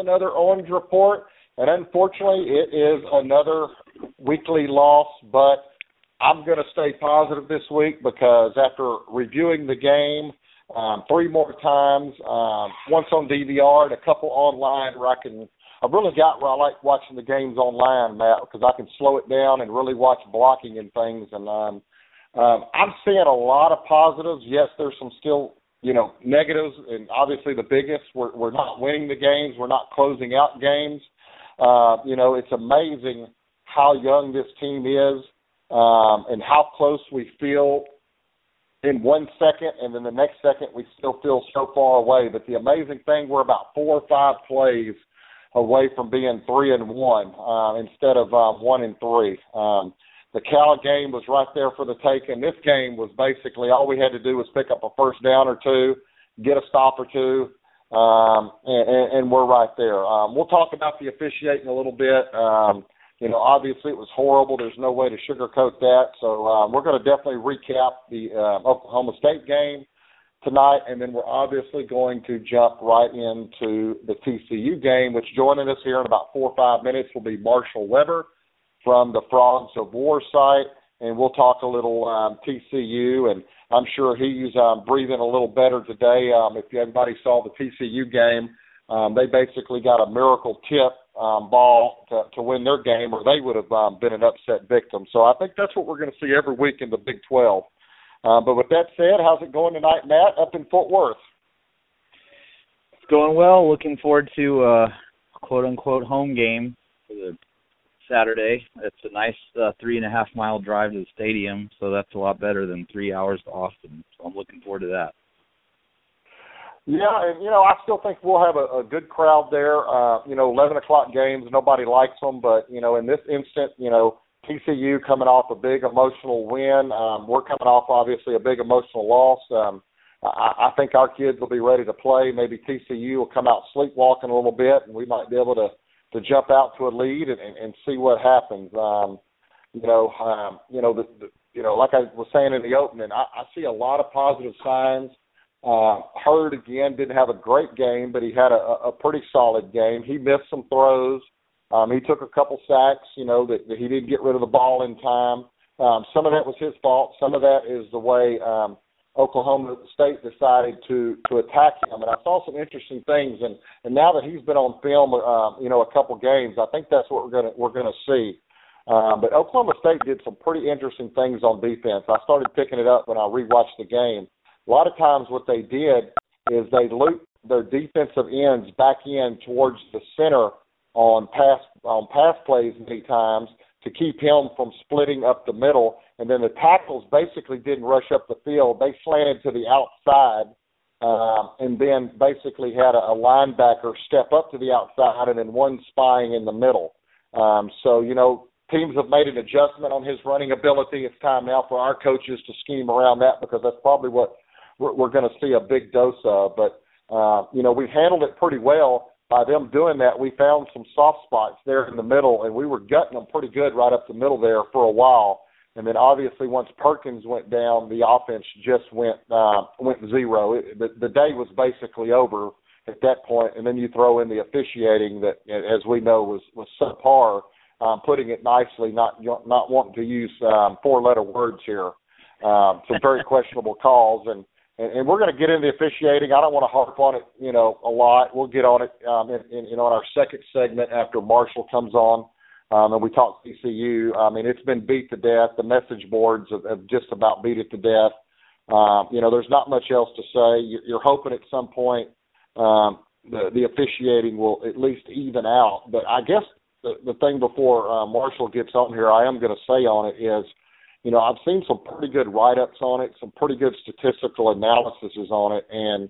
Another Orange Report. And unfortunately, it is another weekly loss, but I'm going to stay positive this week because after reviewing the game um, three more times, um, once on DVR and a couple online where I can, I've really got where I like watching the games online, Matt, because I can slow it down and really watch blocking and things. And um, um, I'm seeing a lot of positives. Yes, there's some still, you know, negatives, and obviously the biggest, we're, we're not winning the games, we're not closing out games. Uh, you know, it's amazing how young this team is um, and how close we feel in one second, and then the next second we still feel so far away. But the amazing thing, we're about four or five plays away from being three and one uh, instead of um, one and three. Um, the Cal game was right there for the taking. This game was basically all we had to do was pick up a first down or two, get a stop or two, um, and, and, we're right there. Um, we'll talk about the officiating a little bit. Um, you know, obviously it was horrible. There's no way to sugarcoat that. So um, we're going to definitely recap the uh, Oklahoma State game tonight, and then we're obviously going to jump right into the TCU game, which joining us here in about four or five minutes will be Marshall Weber from the Frogs of War site, and we'll talk a little um, TCU, and I'm sure he's um, breathing a little better today. Um, if everybody saw the TCU game, um, they basically got a miracle tip um, ball to, to win their game, or they would have um, been an upset victim. So I think that's what we're going to see every week in the Big 12. Uh, but with that said, how's it going tonight, Matt, up in Fort Worth? It's going well. Looking forward to uh quote unquote home game for the Saturday. It's a nice uh, three and a half mile drive to the stadium, so that's a lot better than three hours to Austin. So I'm looking forward to that. Yeah, and you know, I still think we'll have a, a good crowd there. Uh, you know, eleven o'clock games, nobody likes them, but you know, in this instant, you know, TCU coming off a big emotional win. Um, we're coming off obviously a big emotional loss. Um, I, I think our kids will be ready to play. Maybe TCU will come out sleepwalking a little bit, and we might be able to to jump out to a lead and, and, and see what happens. Um, you know, um, you know, the, the, you know, like I was saying in the opening, I, I see a lot of positive signs. Uh, Heard again didn't have a great game, but he had a, a pretty solid game. He missed some throws. Um, he took a couple sacks, you know, that, that he didn't get rid of the ball in time. Um, some of that was his fault. Some of that is the way um, Oklahoma State decided to to attack him. And I saw some interesting things. And and now that he's been on film, uh, you know, a couple games, I think that's what we're gonna we're gonna see. Um, but Oklahoma State did some pretty interesting things on defense. I started picking it up when I rewatched the game. A lot of times, what they did is they looped their defensive ends back in towards the center on pass on pass plays many times to keep him from splitting up the middle. And then the tackles basically didn't rush up the field; they slanted to the outside, um, and then basically had a, a linebacker step up to the outside, and then one spying in the middle. Um, so you know, teams have made an adjustment on his running ability. It's time now for our coaches to scheme around that because that's probably what we're, we're going to see a big dose of. But uh, you know, we've handled it pretty well by them doing that, we found some soft spots there in the middle, and we were gutting them pretty good right up the middle there for a while. And then obviously once Perkins went down, the offense just went uh, went zero. It, the, the day was basically over at that point. And then you throw in the officiating that, as we know, was was subpar. Um, putting it nicely, not not wanting to use um, four letter words here. um, some very questionable calls, and, and and we're going to get into the officiating. I don't want to harp on it, you know, a lot. We'll get on it, um, in, in, on our second segment after Marshall comes on, um, and we talk TCU. I mean, it's been beat to death. The message boards have, have just about beat it to death. Um, you know, there's not much else to say. You're, you're hoping at some point um, the the officiating will at least even out. But I guess the the thing before uh, Marshall gets on here, I am going to say on it is, you know, I've seen some pretty good write ups on it, some pretty good statistical analyses on it, and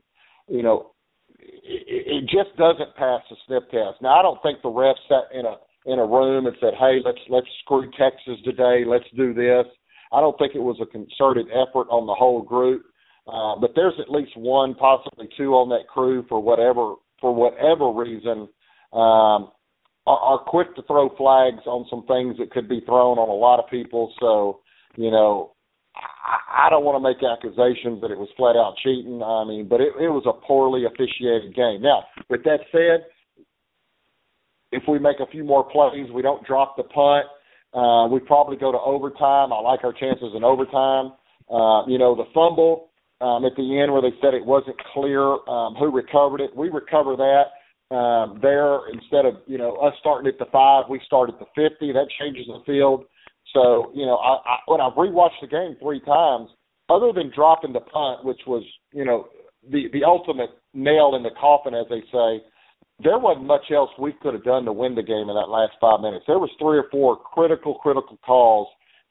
you know, it, it just doesn't pass the sniff test. Now, I don't think the refs sat in a in a room and said, "Hey, let's let's screw Texas today. Let's do this." I don't think it was a concerted effort on the whole group. Uh, but there's at least one, possibly two on that crew for whatever for whatever reason um, are, are quick to throw flags on some things that could be thrown on a lot of people. So you know, I, I don't want to make accusations that it was flat out cheating. I mean, but it, it was a poorly officiated game. Now, with that said, if we make a few more plays, we don't drop the punt. Uh, we probably go to overtime. I like our chances in overtime. Uh, you know, the fumble um, at the end where they said it wasn't clear um, who recovered it. We recover that um, there instead of you know us starting at the five, we start at the fifty. That changes the field. So you know, I, I, when I've rewatched the game three times, other than dropping the punt, which was you know the the ultimate nail in the coffin, as they say, there wasn't much else we could have done to win the game in that last five minutes. There was three or four critical, critical calls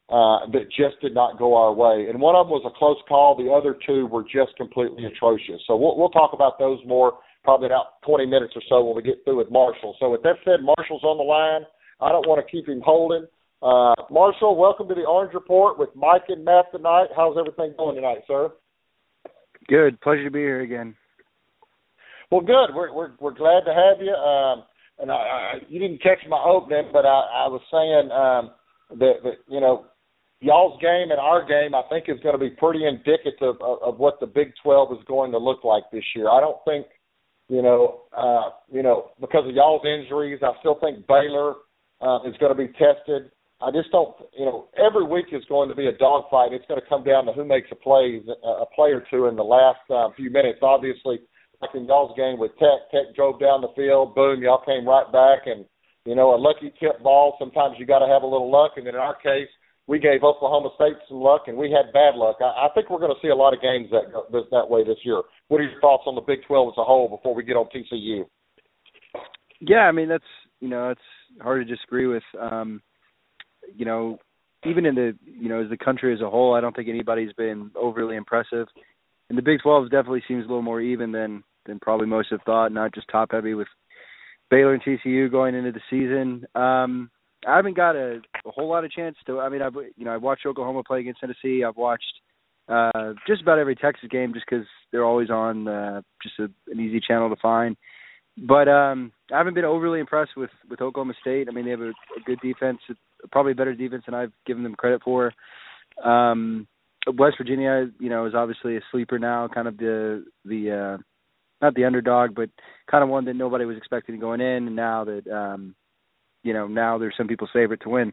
uh, that just did not go our way, and one of them was a close call. The other two were just completely atrocious. So we'll we'll talk about those more probably in about 20 minutes or so when we get through with Marshall. So with that said, Marshall's on the line. I don't want to keep him holding. Uh, Marshall, welcome to the Orange Report with Mike and Matt tonight. How's everything going tonight, sir? Good. Pleasure to be here again. Well, good. We're we're we're glad to have you. Um, and I, I you didn't catch my opening, but I, I was saying um, that, that you know y'all's game and our game, I think, is going to be pretty indicative of, of what the Big 12 is going to look like this year. I don't think, you know, uh, you know, because of y'all's injuries, I still think Baylor uh, is going to be tested. I just don't, you know, every week is going to be a dogfight. It's going to come down to who makes a play, a play or two in the last uh, few minutes. Obviously, like in y'all's game with Tech, Tech drove down the field, boom, y'all came right back, and you know, a lucky tip ball. Sometimes you got to have a little luck, and in our case, we gave Oklahoma State some luck, and we had bad luck. I, I think we're going to see a lot of games that go that way this year. What are your thoughts on the Big 12 as a whole before we get on TCU? Yeah, I mean that's you know it's hard to disagree with. Um, you know, even in the you know as the country as a whole, I don't think anybody's been overly impressive. And the Big 12 definitely seems a little more even than than probably most have thought. Not just top heavy with Baylor and TCU going into the season. Um, I haven't got a, a whole lot of chance to. I mean, I've you know I watched Oklahoma play against Tennessee. I've watched uh, just about every Texas game just because they're always on uh, just a, an easy channel to find. But um, I haven't been overly impressed with with Oklahoma State. I mean, they have a, a good defense, probably a better defense than I've given them credit for. Um, West Virginia, you know, is obviously a sleeper now, kind of the the uh, not the underdog, but kind of one that nobody was expecting going in. And now that um, you know now there's some people's favorite to win,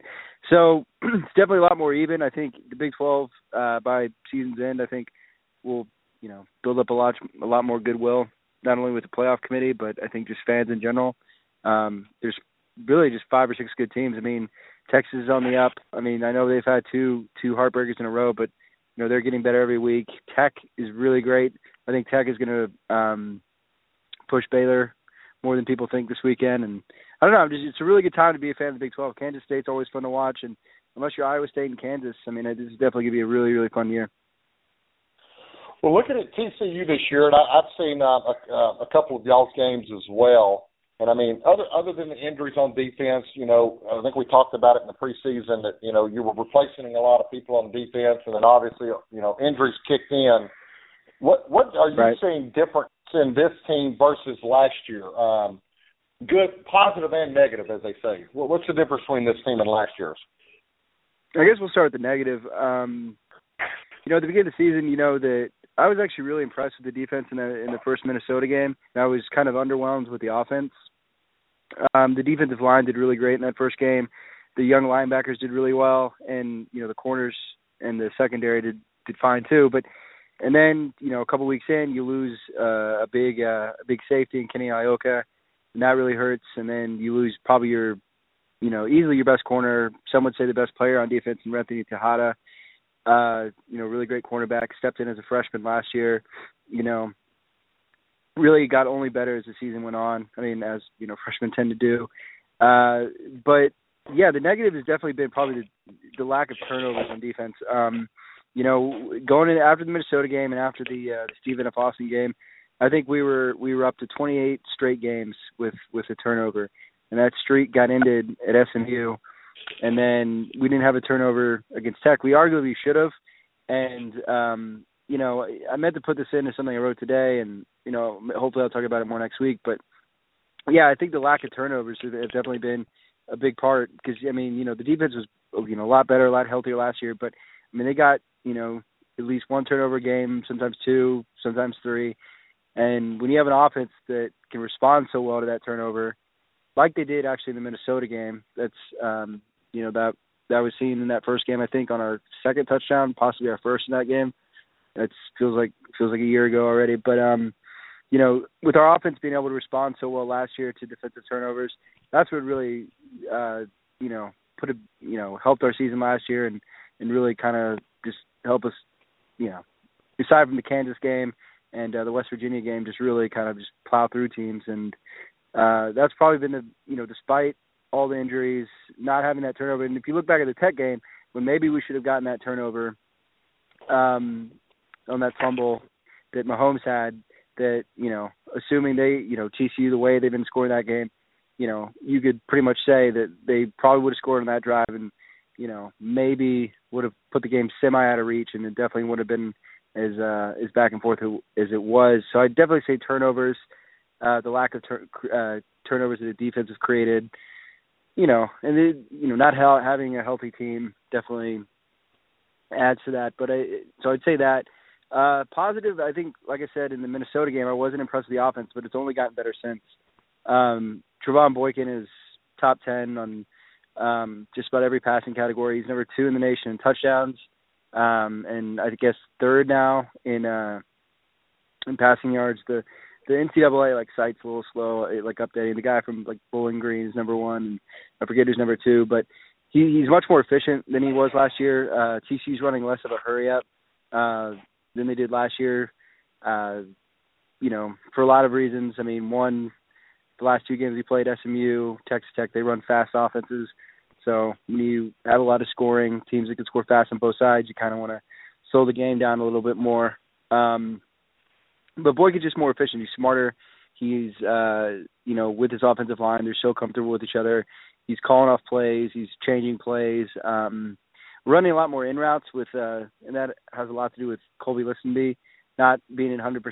so it's definitely a lot more even. I think the Big 12 uh, by season's end, I think will you know build up a lot a lot more goodwill, not only with the playoff committee, but I think just fans in general. Um, there's really just five or six good teams. I mean, Texas is on the up. I mean, I know they've had two two heartbreakers in a row, but you know they're getting better every week. Tech is really great. I think Tech is going to um, push Baylor more than people think this weekend, and I don't know. Just it's a really good time to be a fan of the Big 12. Kansas State's always fun to watch, and unless you're Iowa State and Kansas, I mean, this is definitely going to be a really really fun year. Well, looking at TCU this year, and I, I've seen uh, a, uh, a couple of y'all's games as well. And I mean, other other than the injuries on defense, you know, I think we talked about it in the preseason that you know you were replacing a lot of people on defense, and then obviously you know injuries kicked in. What what are you right. seeing different in this team versus last year? Um, good, positive, and negative, as they say. What, what's the difference between this team and last year's? I guess we'll start with the negative. Um, you know, at the beginning of the season, you know that I was actually really impressed with the defense in the in the first Minnesota game. I was kind of underwhelmed with the offense. Um, the defensive line did really great in that first game. The young linebackers did really well, and you know the corners and the secondary did did fine too. But and then you know a couple weeks in, you lose uh, a big uh, a big safety in Kenny Iloka, and that really hurts. And then you lose probably your you know easily your best corner. Some would say the best player on defense in Anthony Texada. Uh, you know, really great cornerback. Stepped in as a freshman last year. You know, really got only better as the season went on. I mean, as you know, freshmen tend to do. Uh, but yeah, the negative has definitely been probably the, the lack of turnovers on defense. Um, you know, going in after the Minnesota game and after the, uh, the Stephen F. Austin game, I think we were we were up to 28 straight games with with a turnover, and that streak got ended at SMU, and then we didn't have a turnover against Tech. We arguably should have, and um, you know, I meant to put this into something I wrote today, and you know, hopefully I'll talk about it more next week. But yeah, I think the lack of turnovers have definitely been a big part because I mean, you know, the defense was you know a lot better, a lot healthier last year, but I mean they got you know at least one turnover game, sometimes two, sometimes three, and when you have an offense that can respond so well to that turnover, like they did actually in the Minnesota game, that's um, you know that that was seen in that first game I think on our second touchdown, possibly our first in that game. It feels like feels like a year ago already, but um you know, with our offense being able to respond so well last year to defensive turnovers, that's what really, uh, you know, put a, you know, helped our season last year and and really kind of just help us, you know, aside from the Kansas game and uh, the West Virginia game, just really kind of just plow through teams and uh, that's probably been the, you know, despite all the injuries, not having that turnover. And if you look back at the Tech game, when maybe we should have gotten that turnover um, on that fumble that Mahomes had that you know, assuming they, you know, TCU the way they've been scoring that game, you know, you could pretty much say that they probably would have scored on that drive and you know maybe would have put the game semi out of reach and it definitely would have been as uh as back and forth as it was. So I'd definitely say turnovers, uh the lack of tur- uh turnovers that the defense has created, you know, and it, you know not ha- having a healthy team definitely adds to that. But I so I'd say that uh, positive, I think, like I said in the Minnesota game, I wasn't impressed with the offense, but it's only gotten better since. Um, Trevone Boykin is top ten on um, just about every passing category. He's number two in the nation in touchdowns, um, and I guess third now in uh, in passing yards. The the NCAA like site's a little slow, it, like updating. The guy from like Bowling Green is number one, and I forget who's number two, but he, he's much more efficient than he was last year. Uh, TCU's running less of a hurry up. Uh, than they did last year. Uh, you know, for a lot of reasons. I mean, one, the last two games we played, SMU, Texas Tech, they run fast offenses. So when you have a lot of scoring, teams that can score fast on both sides, you kind of want to slow the game down a little bit more. Um, but Boykin's just more efficient. He's smarter. He's, uh, you know, with his offensive line, they're so comfortable with each other. He's calling off plays. He's changing plays. Um, running a lot more in routes with uh and that has a lot to do with Kolby Listenbee not being in 100%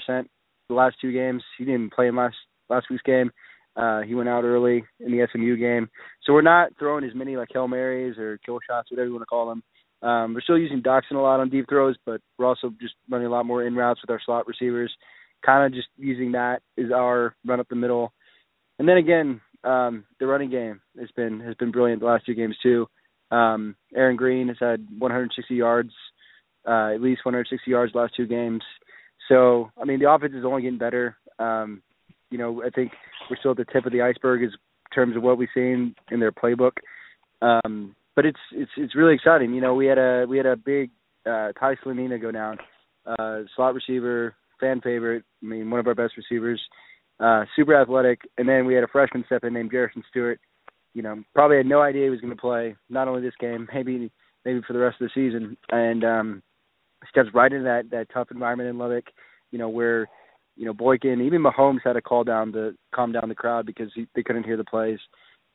the last two games. He didn't play in last last week's game. Uh he went out early in the SMU game. So we're not throwing as many like Hail Marys or kill shots, whatever you want to call them. Um we're still using Doctson a lot on deep throws, but we're also just running a lot more in routes with our slot receivers. Kind of just using that as our run up the middle. And then again, um the running game has been has been brilliant the last two games too. Um, Aaron Green has had 160 yards, uh, at least 160 yards last two games. So, I mean, the offense is only getting better. Um, you know, I think we're still at the tip of the iceberg as in terms of what we've seen in their playbook. Um, but it's it's it's really exciting. You know, we had a we had a big uh, Ty Slanina go down, uh, slot receiver, fan favorite. I mean, one of our best receivers, uh, super athletic. And then we had a freshman step in named Garrison Stewart, you know, probably had no idea he was going to play not only this game, maybe maybe for the rest of the season, and um, steps right into that that tough environment in Lubbock, you know, where you know Boykin, even Mahomes had to call down the calm down the crowd because he, they couldn't hear the plays,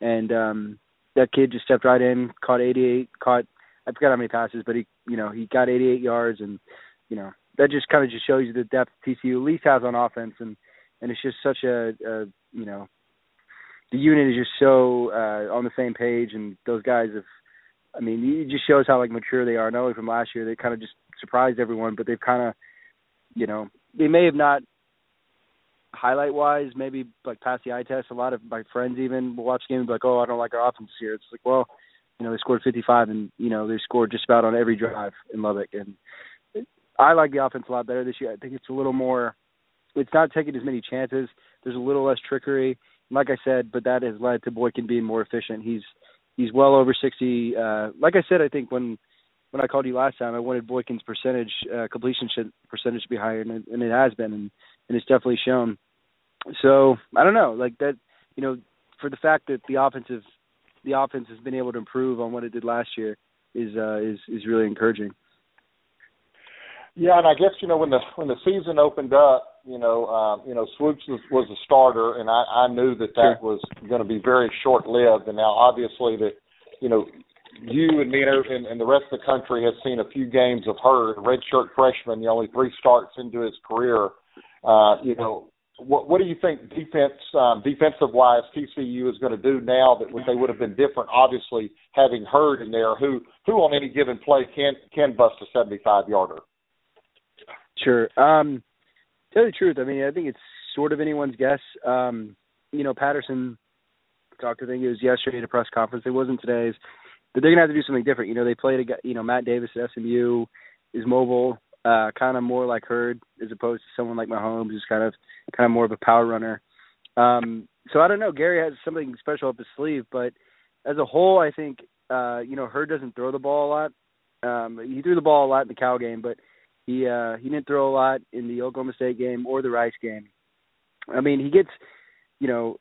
and um, that kid just stepped right in, caught 88, caught I forgot how many passes, but he you know he got 88 yards, and you know that just kind of just shows you the depth TCU at least has on offense, and and it's just such a, a you know the unit is just so uh, on the same page, and those guys have. I mean, it just shows how like mature they are. Not only from last year, they kind of just surprised everyone, but they've kind of, you know, they may have not highlight wise, maybe like pass the eye test. A lot of my friends even will watch the game and be like, "Oh, I don't like our offense here." It's like, well, you know, they scored 55, and you know, they scored just about on every drive in Lubbock, and I like the offense a lot better this year. I think it's a little more. It's not taking as many chances. There's a little less trickery. Like I said, but that has led to Boykin being more efficient. He's he's well over 60. Uh, like I said, I think when when I called you last time, I wanted Boykin's percentage uh, completion percentage to be higher, and it, and it has been, and, and it's definitely shown. So I don't know, like that. You know, for the fact that the offensive the offense has been able to improve on what it did last year is uh, is is really encouraging. Yeah, and I guess you know when the when the season opened up, you know, uh, you know, Swoopes was, was a starter, and I, I knew that that sure. was going to be very short lived. And now, obviously, that you know, you and me and, and the rest of the country has seen a few games of Heard, a redshirt freshman, the only three starts into his career. Uh, you know, what, what do you think defense, um, defensive wise, TCU is going to do now that they would have been different? Obviously, having Heard in there, who who on any given play can can bust a seventy five yarder. Sure. Um, tell the truth, I mean, I think it's sort of anyone's guess. Um, you know, Patterson talked. I think it was yesterday at a press conference. It wasn't today's but they're gonna have to do something different. You know, they played a you know Matt Davis at SMU is mobile, uh, kind of more like Heard as opposed to someone like Mahomes, who's kind of kind of more of a power runner. Um, so I don't know. Gary has something special up his sleeve, but as a whole, I think uh, you know Heard doesn't throw the ball a lot. Um, he threw the ball a lot in the Cal game, but he uh, he didn't throw a lot in the Oklahoma State game or the Rice game. I mean, he gets, you know,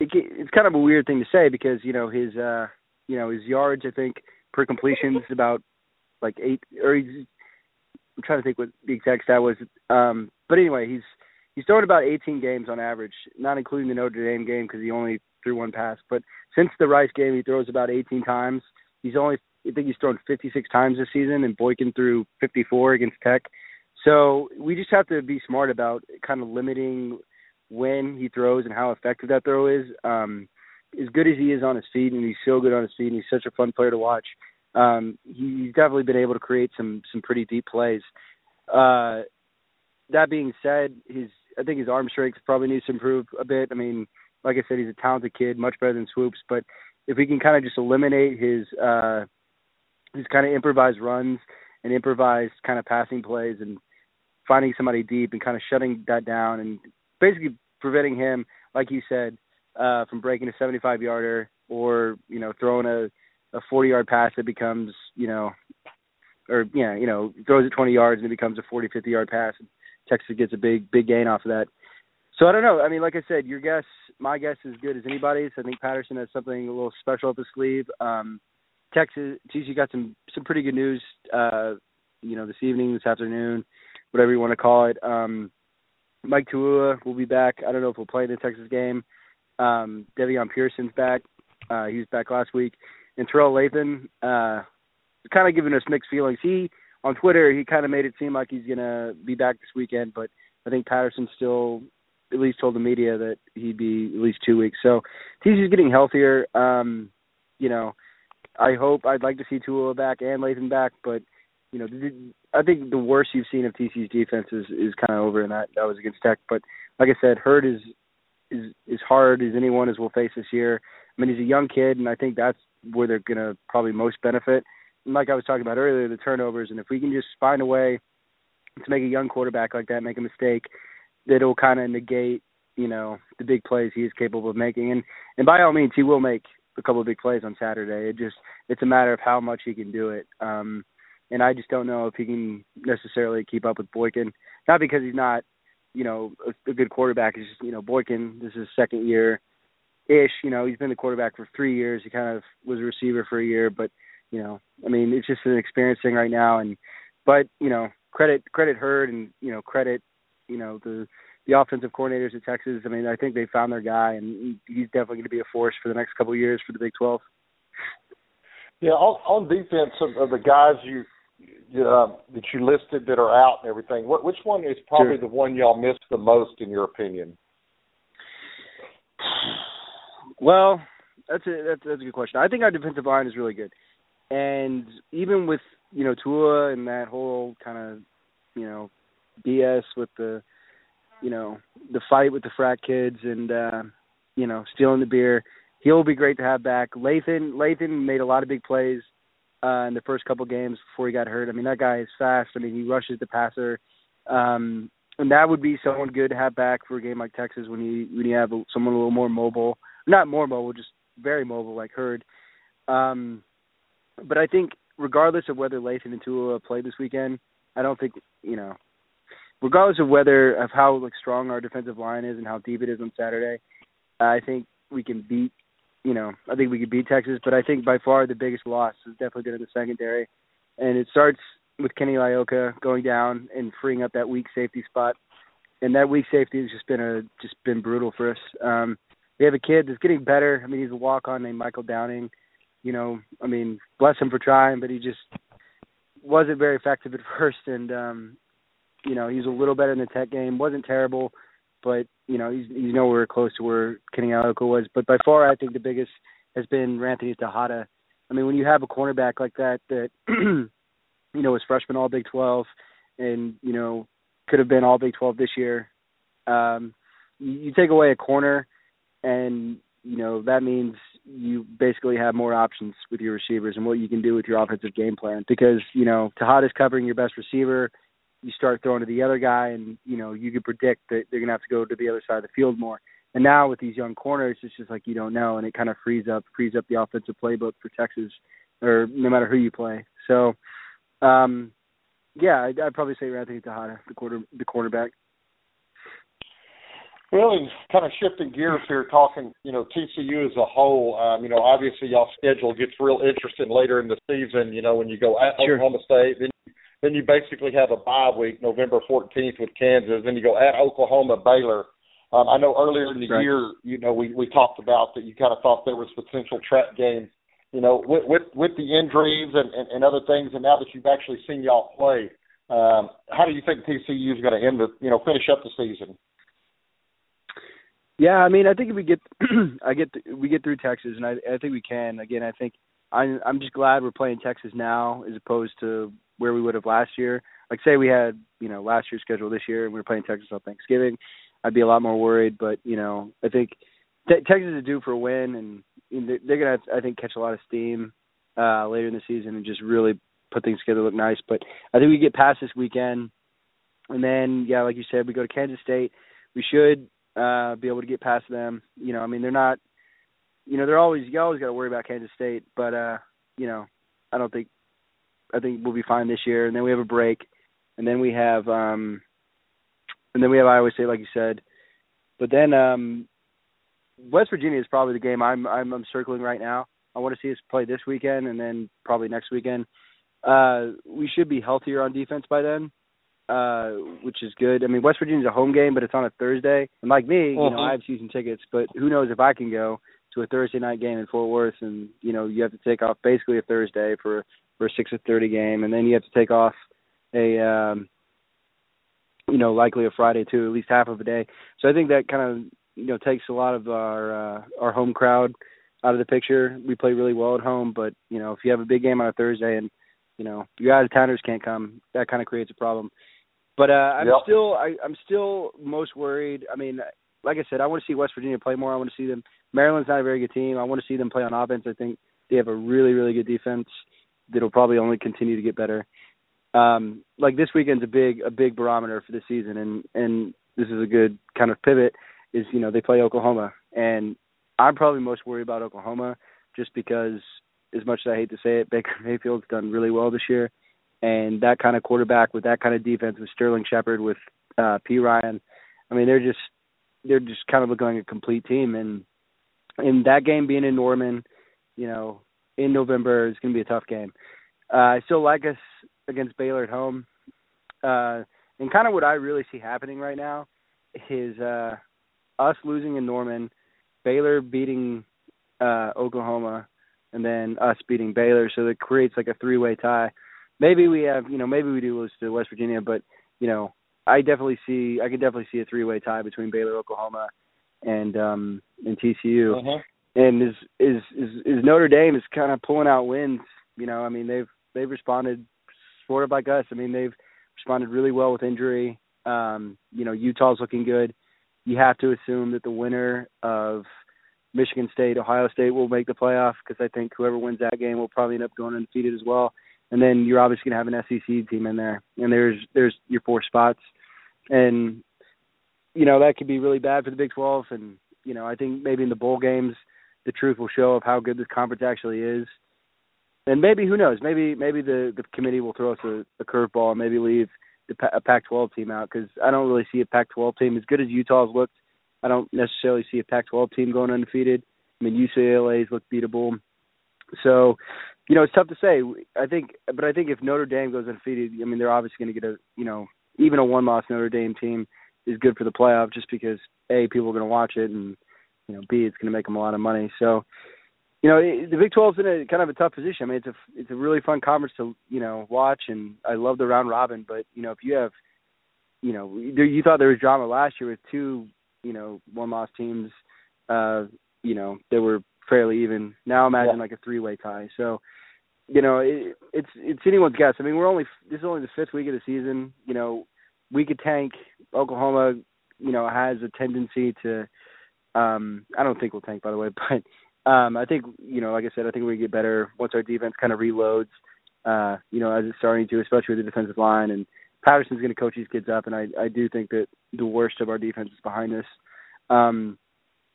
it, it's kind of a weird thing to say because you know his uh, you know his yards I think per completion is about like eight or he's I'm trying to think what the exact stat was. Um, but anyway, he's he's thrown about 18 games on average, not including the Notre Dame game because he only threw one pass. But since the Rice game, he throws about 18 times. He's only I think he's thrown 56 times this season, and Boykin threw 54 against Tech. So we just have to be smart about kind of limiting when he throws and how effective that throw is. Um, as good as he is on his feet, and he's so good on his feet, and he's such a fun player to watch. Um, he's definitely been able to create some some pretty deep plays. Uh, that being said, his I think his arm strength probably needs to improve a bit. I mean, like I said, he's a talented kid, much better than Swoopes. But if we can kind of just eliminate his uh, his kind of improvised runs and improvised kind of passing plays and finding somebody deep and kind of shutting that down and basically preventing him, like you said, uh, from breaking a 75 yarder or you know throwing a a 40 yard pass that becomes you know or yeah you know throws it 20 yards and it becomes a 40 50 yard pass and Texas gets a big big gain off of that. So I don't know. I mean, like I said, your guess, my guess, is good as anybody's. I think Patterson has something a little special up his sleeve. Um, Texas, TCU got some some pretty good news. Uh, you know, this evening, this afternoon, whatever you want to call it. Um, Mike Tuaua will be back. I don't know if he'll play in the Texas game. Um, Davion Pierson's back. Uh, he was back last week. And Terrell Lathan, uh, kind of giving us mixed feelings. He, on Twitter, he kind of made it seem like he's to be back this weekend, but I think Patterson still at least told the media that he'd be at least two weeks. So TCU's getting healthier. Um, you know, I hope I'd like to see Tuaua back and Lathan back, but you know, I think the worst you've seen of TCU's defense is is kind of over, and that that was against Tech. But like I said, Heard is is as hard as anyone as we'll face this year. I mean, he's a young kid, and I think that's where they're going to probably most benefit. And like I was talking about earlier, the turnovers, and if we can just find a way to make a young quarterback like that make a mistake, that'll kind of negate, you know, the big plays he is capable of making. And and by all means, he will make a couple of big plays on Saturday. It just it's a matter of how much he can do it. Um, and I just don't know if he can necessarily keep up with Boykin. Not because he's not you know, a, a good quarterback. is just, you know, Boykin, this is second year ish. You know, he's been the quarterback for three years. He kind of was a receiver for a year, but you know, I mean, it's just an experience thing right now. And but you know, credit credit Heard and you know credit you know the the offensive coordinators at Texas. I mean, I think they found their guy, and he's definitely going to be a force for the next couple of years for the Big Twelve. Yeah, on, on defense of, of the guys you uh, that you listed that are out and everything, what which one is probably sure. the one y'all missed the most in your opinion? Well, that's a that's, that's a good question. I think our defensive line is really good, and even with you know Tua and that whole kind of you know BS with the you know the fight with the frat kids and uh, you know stealing the beer, he'll be great to have back. Lathan Lathan made a lot of big plays uh, in the first couple games before he got hurt. I mean, that guy is fast. I mean, he rushes the passer, um, and that would be someone good to have back for a game like Texas when you when you have someone a little more mobile, not more mobile, just very mobile like Heard. Um, but I think regardless of whether Lathan and Tua play this weekend, I don't think you know, regardless of whether of how like strong our defensive line is and how deep it is on Saturday, I think we can beat. You know, I think we could beat Texas, but I think by far the biggest loss is definitely been in the secondary, and it starts with Kenny Iloka going down and freeing up that weak safety spot, and that weak safety has just been a just been brutal for us. Um, we have a kid that's getting better. I mean, he's a walk on named Michael Downing. You know, I mean, bless him for trying, but he just wasn't very effective at first. And um, you know, he's a little better in the tech game. wasn't terrible, but you know, he's he's nowhere close to where Kenny Iloka was. But by far, I think the biggest has been Anthony Texada. I mean, when you have a cornerback like that, that you know was freshman All Big Twelve, and you know could have been All Big Twelve this year. Um, you, you take away a corner, and you know that means you basically have more options with your receivers and what you can do with your offensive game plan. Because you know Texada's covering your best receiver, you start throwing to the other guy, and you know you can predict that they're gonna have to go to the other side of the field more. And now with these young corners, it's just like you don't know, and it kind of frees up frees up the offensive playbook for Texas, or no matter who you play. So, um, yeah, I'd, I'd probably say Anthony Texada, the quarter the quarterback. And kind of shifting gears here, talking, you know, TCU as a whole. Um, you know, obviously y'all schedule gets real interesting later in the season. You know, when you go at Sure. Oklahoma State, then then you basically have a bye week, November 14th with Kansas. Then you go at Oklahoma, Baylor. Um, I know earlier in the Right. year, you know, we we talked about that you kind of thought there was potential trap games. You know, with with, with the injuries and, and and other things, and now that you've actually seen y'all play, um, how do you think TCU is going to end the, you know, finish up the season? Yeah, I mean, I think if we get, I get, we get through Texas, and I, I think we can. Again, I think I'm, I'm just glad we're playing Texas now as opposed to where we would have last year. Like, say we had, you know, last year's schedule this year, and we were playing Texas on Thanksgiving, I'd be a lot more worried. But you know, I think te- Texas is due for a win, and they're gonna, I think, catch a lot of steam uh later in the season and just really put things together, look nice. But I think we get past this weekend, and then yeah, like you said, we go to Kansas State. We should uh be able to get past them. You know, I mean they're not you know, they're always you always gotta worry about Kansas State, but uh, you know, I don't think I think we'll be fine this year. And then we have a break and then we have um and then we have Iowa State like you said. But then um West Virginia is probably the game I'm I'm, I'm circling right now. I want to see us play this weekend and then probably next weekend. Uh we should be healthier on defense by then uh, which is good. I mean, West Virginia's a home game, but it's on a Thursday. And like me, you know, Mhm. I have season tickets, but who knows if I can go to a Thursday night game in Fort Worth, and you know, you have to take off basically a Thursday for for a six to thirty game, and then you have to take off a, um, you know, likely a Friday too, at least half of a day. So I think that kind of you know takes a lot of our uh, our home crowd out of the picture. We play really well at home, but you know, if you have a big game on a Thursday and you know your out of towners can't come, that kind of creates a problem. But uh, I'm Yep. still I, I'm still most worried. I mean, like I said, I want to see West Virginia play more. I want to see them. Maryland's not a very good team. I want to see them play on offense. I think they have a really really good defense that'll probably only continue to get better. Um, like this weekend's a big a big barometer for the season, and and this is a good kind of pivot. Is you know they play Oklahoma, and I'm probably most worried about Oklahoma just because as much as I hate to say it, Baker Mayfield's done really well this year, and that kind of quarterback with that kind of defense with Sterling Shepard with uh, Perine, I mean they're just they're just kind of looking like a complete team, and and that game being in Norman, you know, in November is going to be a tough game. Uh, I still like us against Baylor at home, uh, and kind of what I really see happening right now is uh, us losing in Norman, Baylor beating uh, Oklahoma, and then us beating Baylor. So that creates like a three-way tie. Maybe we have, you know, maybe we do lose to West Virginia, but you know, I definitely see, I could definitely see a three-way tie between Baylor, Oklahoma, and um, and TCU. Mhm. And is is is is Notre Dame is kind of pulling out wins. You know, I mean they've they've responded sort of like us. I mean they've responded really well with injury. Um, you know, Utah's looking good. You have to assume that the winner of Michigan State, Ohio State will make the playoff because I think whoever wins that game will probably end up going undefeated as well. And then you're obviously going to have an SEC team in there, and there's there's your four spots, and you know that could be really bad for the Big 12. And you know I think maybe in the bowl games, the truth will show of how good this conference actually is. And maybe who knows? Maybe maybe the the committee will throw us a, a curveball and maybe leave the a Pac-12 team out because I don't really see a Pac-12 team as good as Utah's looked. I don't necessarily see a Pac-12 team going undefeated. I mean UCLA's look beatable. So, you know, it's tough to say. I think, but I think if Notre Dame goes undefeated, I mean, they're obviously going to get a, you know, even a one-loss Notre Dame team is good for the playoff just because a people are going to watch it and you know b it's going to make them a lot of money. So, you know, the Big 12's in a kind of a tough position. I mean, it's a it's a really fun conference to you know watch, and I love the round robin. But you know, if you have, you know, you thought there was drama last year with two, you know, one-loss teams, uh, you know, that were fairly even. Now imagine yeah. like a three-way tie. So, you know, it, it's it's anyone's guess. I mean, we're only this is only the fifth week of the season. You know, we could tank. Oklahoma, you know, has a tendency to. Um, I don't think we'll tank, by the way, but um, I think you know, like I said, I think we get better once our defense kind of reloads. Uh, you know, as it's starting to, especially with the defensive line, and Patterson's going to coach these kids up, and I I do think that the worst of our defense is behind us. Um,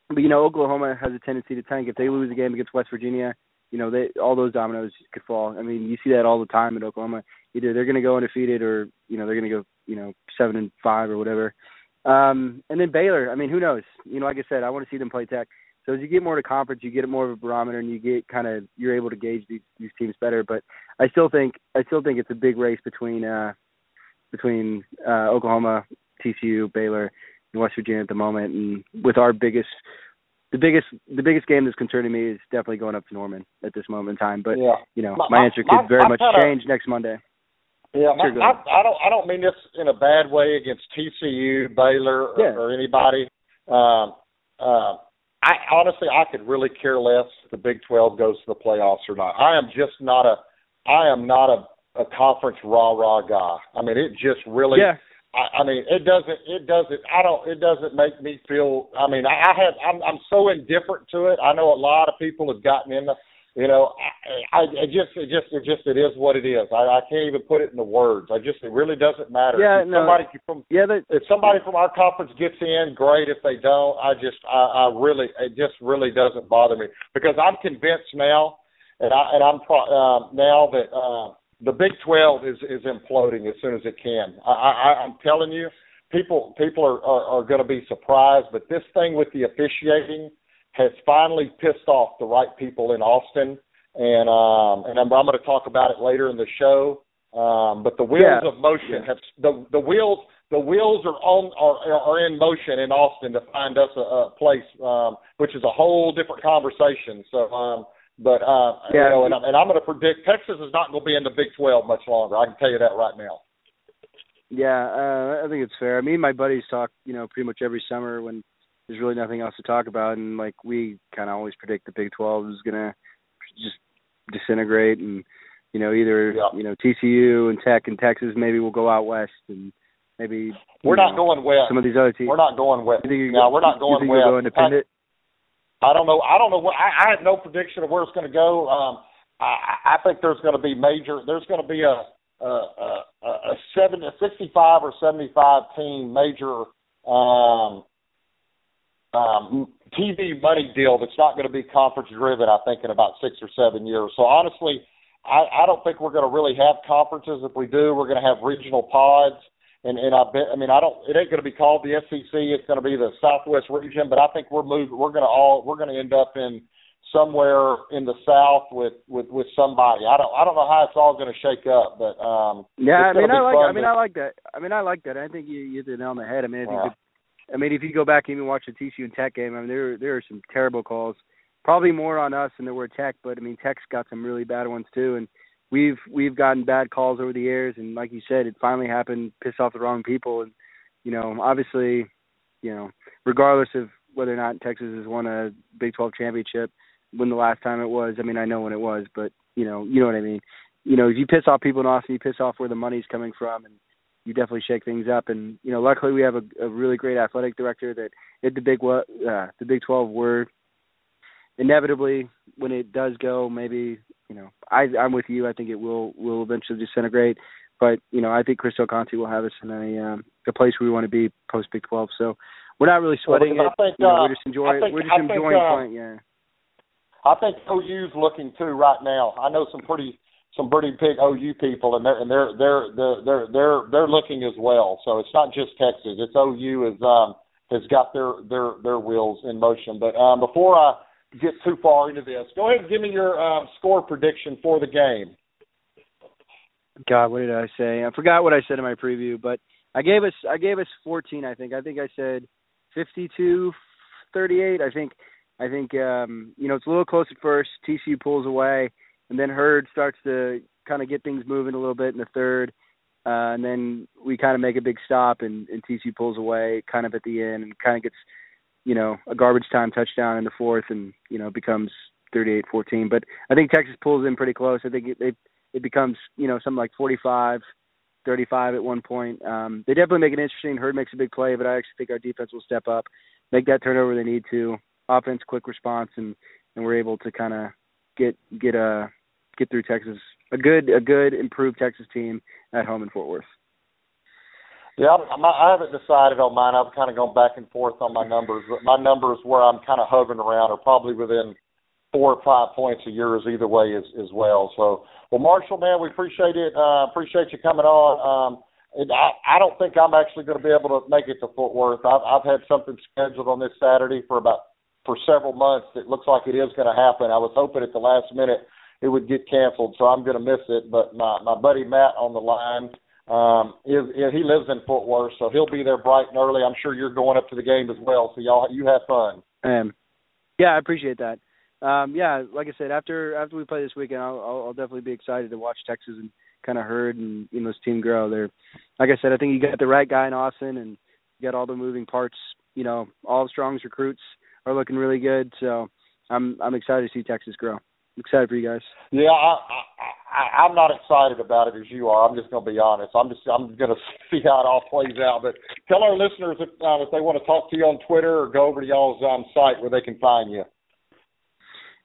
but you know, Oklahoma has a tendency to tank if they lose a game against West Virginia. You know, they all those dominoes could fall. I mean, you see that all the time at Oklahoma. Either they're going to go undefeated, or you know, they're going to go you know seven and five or whatever. Um, and then Baylor. I mean, who knows? You know, like I said, I want to see them play Tech. So as you get more to conference, you get more of a barometer, and you get kind of you're able to gauge these these teams better. But I still think I still think it's a big race between uh between uh Oklahoma, TCU, Baylor, and West Virginia at the moment. And with our biggest the biggest the biggest game that's concerning me is definitely going up to Norman at this moment in time. But yeah. you know, my, my answer could my, very my much kinda, change next Monday. Yeah, my, I, I don't I don't mean this in a bad way against TCU, Baylor, or, yeah. or anybody. Um, uh, I honestly I could really care less if the Big Twelve goes to the playoffs or not. I am just not a I am not a, a conference rah rah guy. I mean, it just really. Yeah. I, I mean, it doesn't. It doesn't. I don't. It doesn't make me feel. I mean, I, I have. I'm. I'm so indifferent to it. I know a lot of people have gotten in the you know, I, I it just, it just, it just, it is what it is. I, I can't even put it into words. I just, it really doesn't matter. Yeah, if no. somebody from, yeah, if somebody from our conference gets in, great. If they don't, I just, I, I really, it just really doesn't bother me because I'm convinced now, and I, and I'm pro, uh, now that uh, the Big Twelve is is imploding as soon as it can. I, I, I'm telling you, people, people are are, are going to be surprised, but this thing with the officiating has finally pissed off the right people in Austin, and um, and I'm, I'm going to talk about it later in the show. Um, but the wheels Yeah. of motion have the the wheels the wheels are on are are in motion in Austin to find us a, a place, um, which is a whole different conversation. So, um, but uh, Yeah. you know, and, I'm- and I'm going to predict Texas is not going to be in the Big 12 much longer. I can tell you that right now. Yeah, uh, I think it's fair. Me and my buddies talk, you know, pretty much every summer when there's really nothing else to talk about, and like we kind of always predict the Big 12 is gonna just disintegrate, and you know, either Yeah. you know TCU and Tech and Texas maybe will go out west, and maybe We're know, not going west. some of these other teams. We're not going west. You think you No, we're not you going think west. Go independent. I don't know. I don't know what. I, I have no prediction of where it's going to go. Um, I, I think there's going to be major. There's going to be a a, a, a seven, a 65 or 75 team major um, um, TV money deal that's not going to be conference driven. I think in about six or seven years. So honestly, I, I don't think we're going to really have conferences. If we do, we're going to have regional pods. And and I bet I mean I don't it ain't going to be called the SEC. It's going to be the Southwest region. But I think we're moving. We're going to all we're going to end up in somewhere in the South with with with somebody. I don't I don't know how it's all going to shake up, but um Yeah, I mean, I like. I mean, to- I like that. I mean, I like that. I think you you hit the nail on the head. I mean, I think. Yeah. The, I mean, if you go back and even watch the TCU and Tech game, I mean, there there are some terrible calls. Probably more on us than there were Tech, but I mean, Tech's got some really bad ones too, and we've we've gotten bad calls over the years. And like you said, it finally happened, pissed off the wrong people, and you know, obviously, you know, regardless of whether or not Texas has won a Big 12 championship, when the last time it was. I mean, I know when it was, but you know, you know what I mean. You know, if you piss off people in Austin, you piss off where the money's coming from, and you definitely shake things up. And you know, luckily we have a, a really great athletic director that at the Big uh, the Big 12 we're inevitably, when it does go, maybe you know, I I'm with you. I think it will will eventually disintegrate. But you know, I think Chris Del Conte will have us in a um, a place where we want to be post Big Twelve. So we're not really sweating well, it. Think, you know, uh, we're just enjoying. think, we're just I think, enjoying uh, playing. Yeah. I think OU's looking too right now. I know some pretty some pretty big OU people, and they're and they're they're they're they're they're, they're looking as well. So it's not just Texas. It's OU is um has got their their their wheels in motion. But um, before I get too far into this, go ahead and give me your um, score prediction for the game. God, what did I say? I forgot what I said in my preview, but I gave us I gave us 14. I think I think I said 52 38. I think I think um, you know it's a little close at first. TCU pulls away, and then Heard starts to kind of get things moving a little bit in the third, uh, and then we kind of make a big stop, and, and TCU pulls away kind of at the end, and kind of gets you know a garbage time touchdown in the fourth, and you know becomes 38-14. But I think Texas pulls in pretty close. I think it it, it becomes you know something like 45. 35 at one point. Um, they definitely make it interesting. Heard makes a big play, but I actually think our defense will step up, make that turnover they need to. Offense, quick response, and and we're able to kind of get get uh get through Texas. A good a good improved Texas team at home in Fort Worth. Yeah, I'm, I haven't decided on mine. I've kind of gone back and forth on my numbers, but my numbers where I'm kind of hovering around are probably within four or five points of yours either way as as well. So, well, Marshall, man, we appreciate it. Uh, appreciate you coming on. Um, and I, I don't think I'm actually going to be able to make it to Fort Worth. I've, I've had something scheduled on this Saturday for about for several months. It looks like it is going to happen. I was hoping at the last minute it would get canceled, so I'm going to miss it. But my my buddy Matt on the line um is, is he lives in Fort Worth, so he'll be there bright and early. I'm sure you're going up to the game as well, so y'all you have fun. Um, yeah, I appreciate that. Um, yeah, like I said, after after we play this weekend, I'll, I'll, definitely be excited to watch Texas and kind of Heard and you know this team grow. They're like I said, I think you got the right guy in Austin, and you got all the moving parts. You know, all of Strong's recruits are looking really good, so I'm I'm excited to see Texas grow. I'm excited for you guys. Yeah, I, I, I I'm not excited about it as you are. I'm just going to be honest. I'm just I'm going to see how it all plays out. But tell our listeners if uh, if they want to talk to you on Twitter or go over to y'all's um, site where they can find you.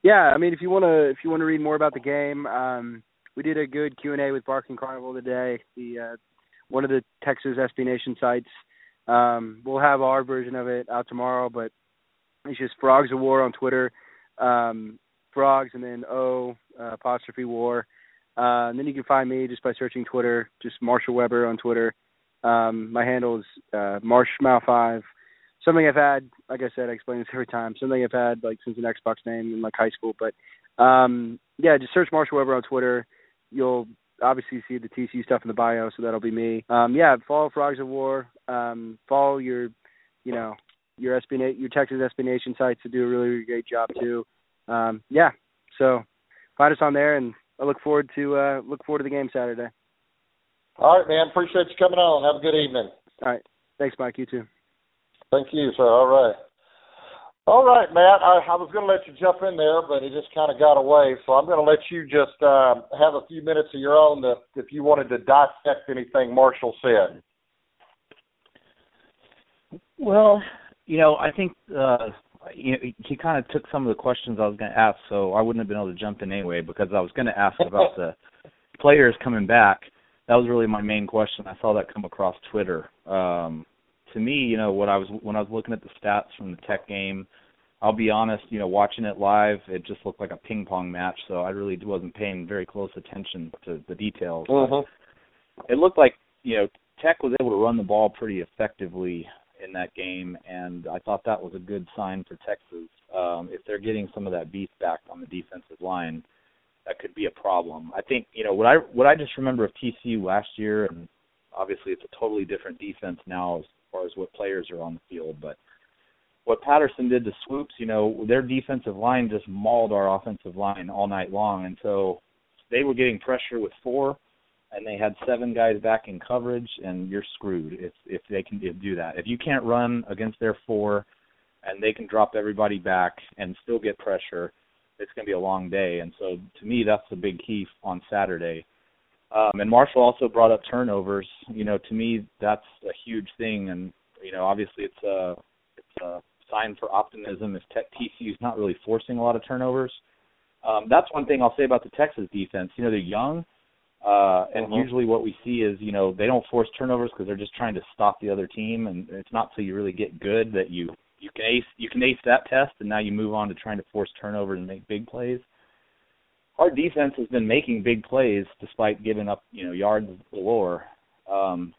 Yeah, I mean, if you want to if you want to read more about the game, um, we did a good Q and A with Barking Carnival today. The uh, one of the Texas SB Nation sites. Um, we'll have our version of it out tomorrow, but it's just Frogs O' War on Twitter. Um, frogs and then O uh, apostrophe War. Uh, and then you can find me just by searching Twitter, just Marshall Weber on Twitter. Um, my handle is uh, Marshmay5. Something I've had, like I said, I explain this every time. Something I've had like since an Xbox name in like high school. But um, yeah, just search Marshall Weber on Twitter. You'll obviously see the TCU stuff in the bio, so that'll be me. Um, yeah, follow Frogs O' War. Um, follow your, you know, your SB your Texas SB Nation sites to do a really, really great job too. Um, yeah, so find us on there, and I look forward to uh, look forward to the game Saturday. All right, man. Appreciate you coming on. Have a good evening. All right, thanks, Mike. You too. Thank you, sir. All right. All right, Matt. I, I was going to let you jump in there, but it just kind of got away. So I'm going to let you just um, have a few minutes of your own to, if you wanted to dissect anything Marshall said. Well, you know, I think uh, you know, he kind of took some of the questions I was going to ask, so I wouldn't have been able to jump in anyway because I was going to ask about the players coming back. That was really my main question. I saw that come across Twitter. Um, to me, you know, what I was when I was looking at the stats from the Tech game, I'll be honest, you know, watching it live, it just looked like a ping pong match. So I really wasn't paying very close attention to the details. Mhm. It looked like you know Tech was able to run the ball pretty effectively in that game, and I thought that was a good sign for Texas. Um, if they're getting some of that beef back on the defensive line, that could be a problem. I think you know what I what I just remember of TCU last year, and obviously it's a totally different defense now as far as what players are on the field, but what Patterson did to Swoopes, you know, their defensive line just mauled our offensive line all night long, and so they were getting pressure with four and they had seven guys back in coverage, and you're screwed if if they can do that. If you can't run against their four, and they can drop everybody back and still get pressure, it's going to be a long day. And so, to me, that's the big key on Saturday. Um, and Marshall also brought up turnovers. You know, to me, that's a huge thing. And you know, obviously, it's a it's a sign for optimism if TCU's not really forcing a lot of turnovers. Um, that's one thing I'll say about the Texas defense. You know, they're young, uh, and Mm-hmm. usually what we see is, you know, they don't force turnovers because they're just trying to stop the other team, and it's not till you really get good that you you can ace you can ace that test, and now you move on to trying to force turnovers and make big plays. Our defense has been making big plays despite giving up, you know, yards galore. Um,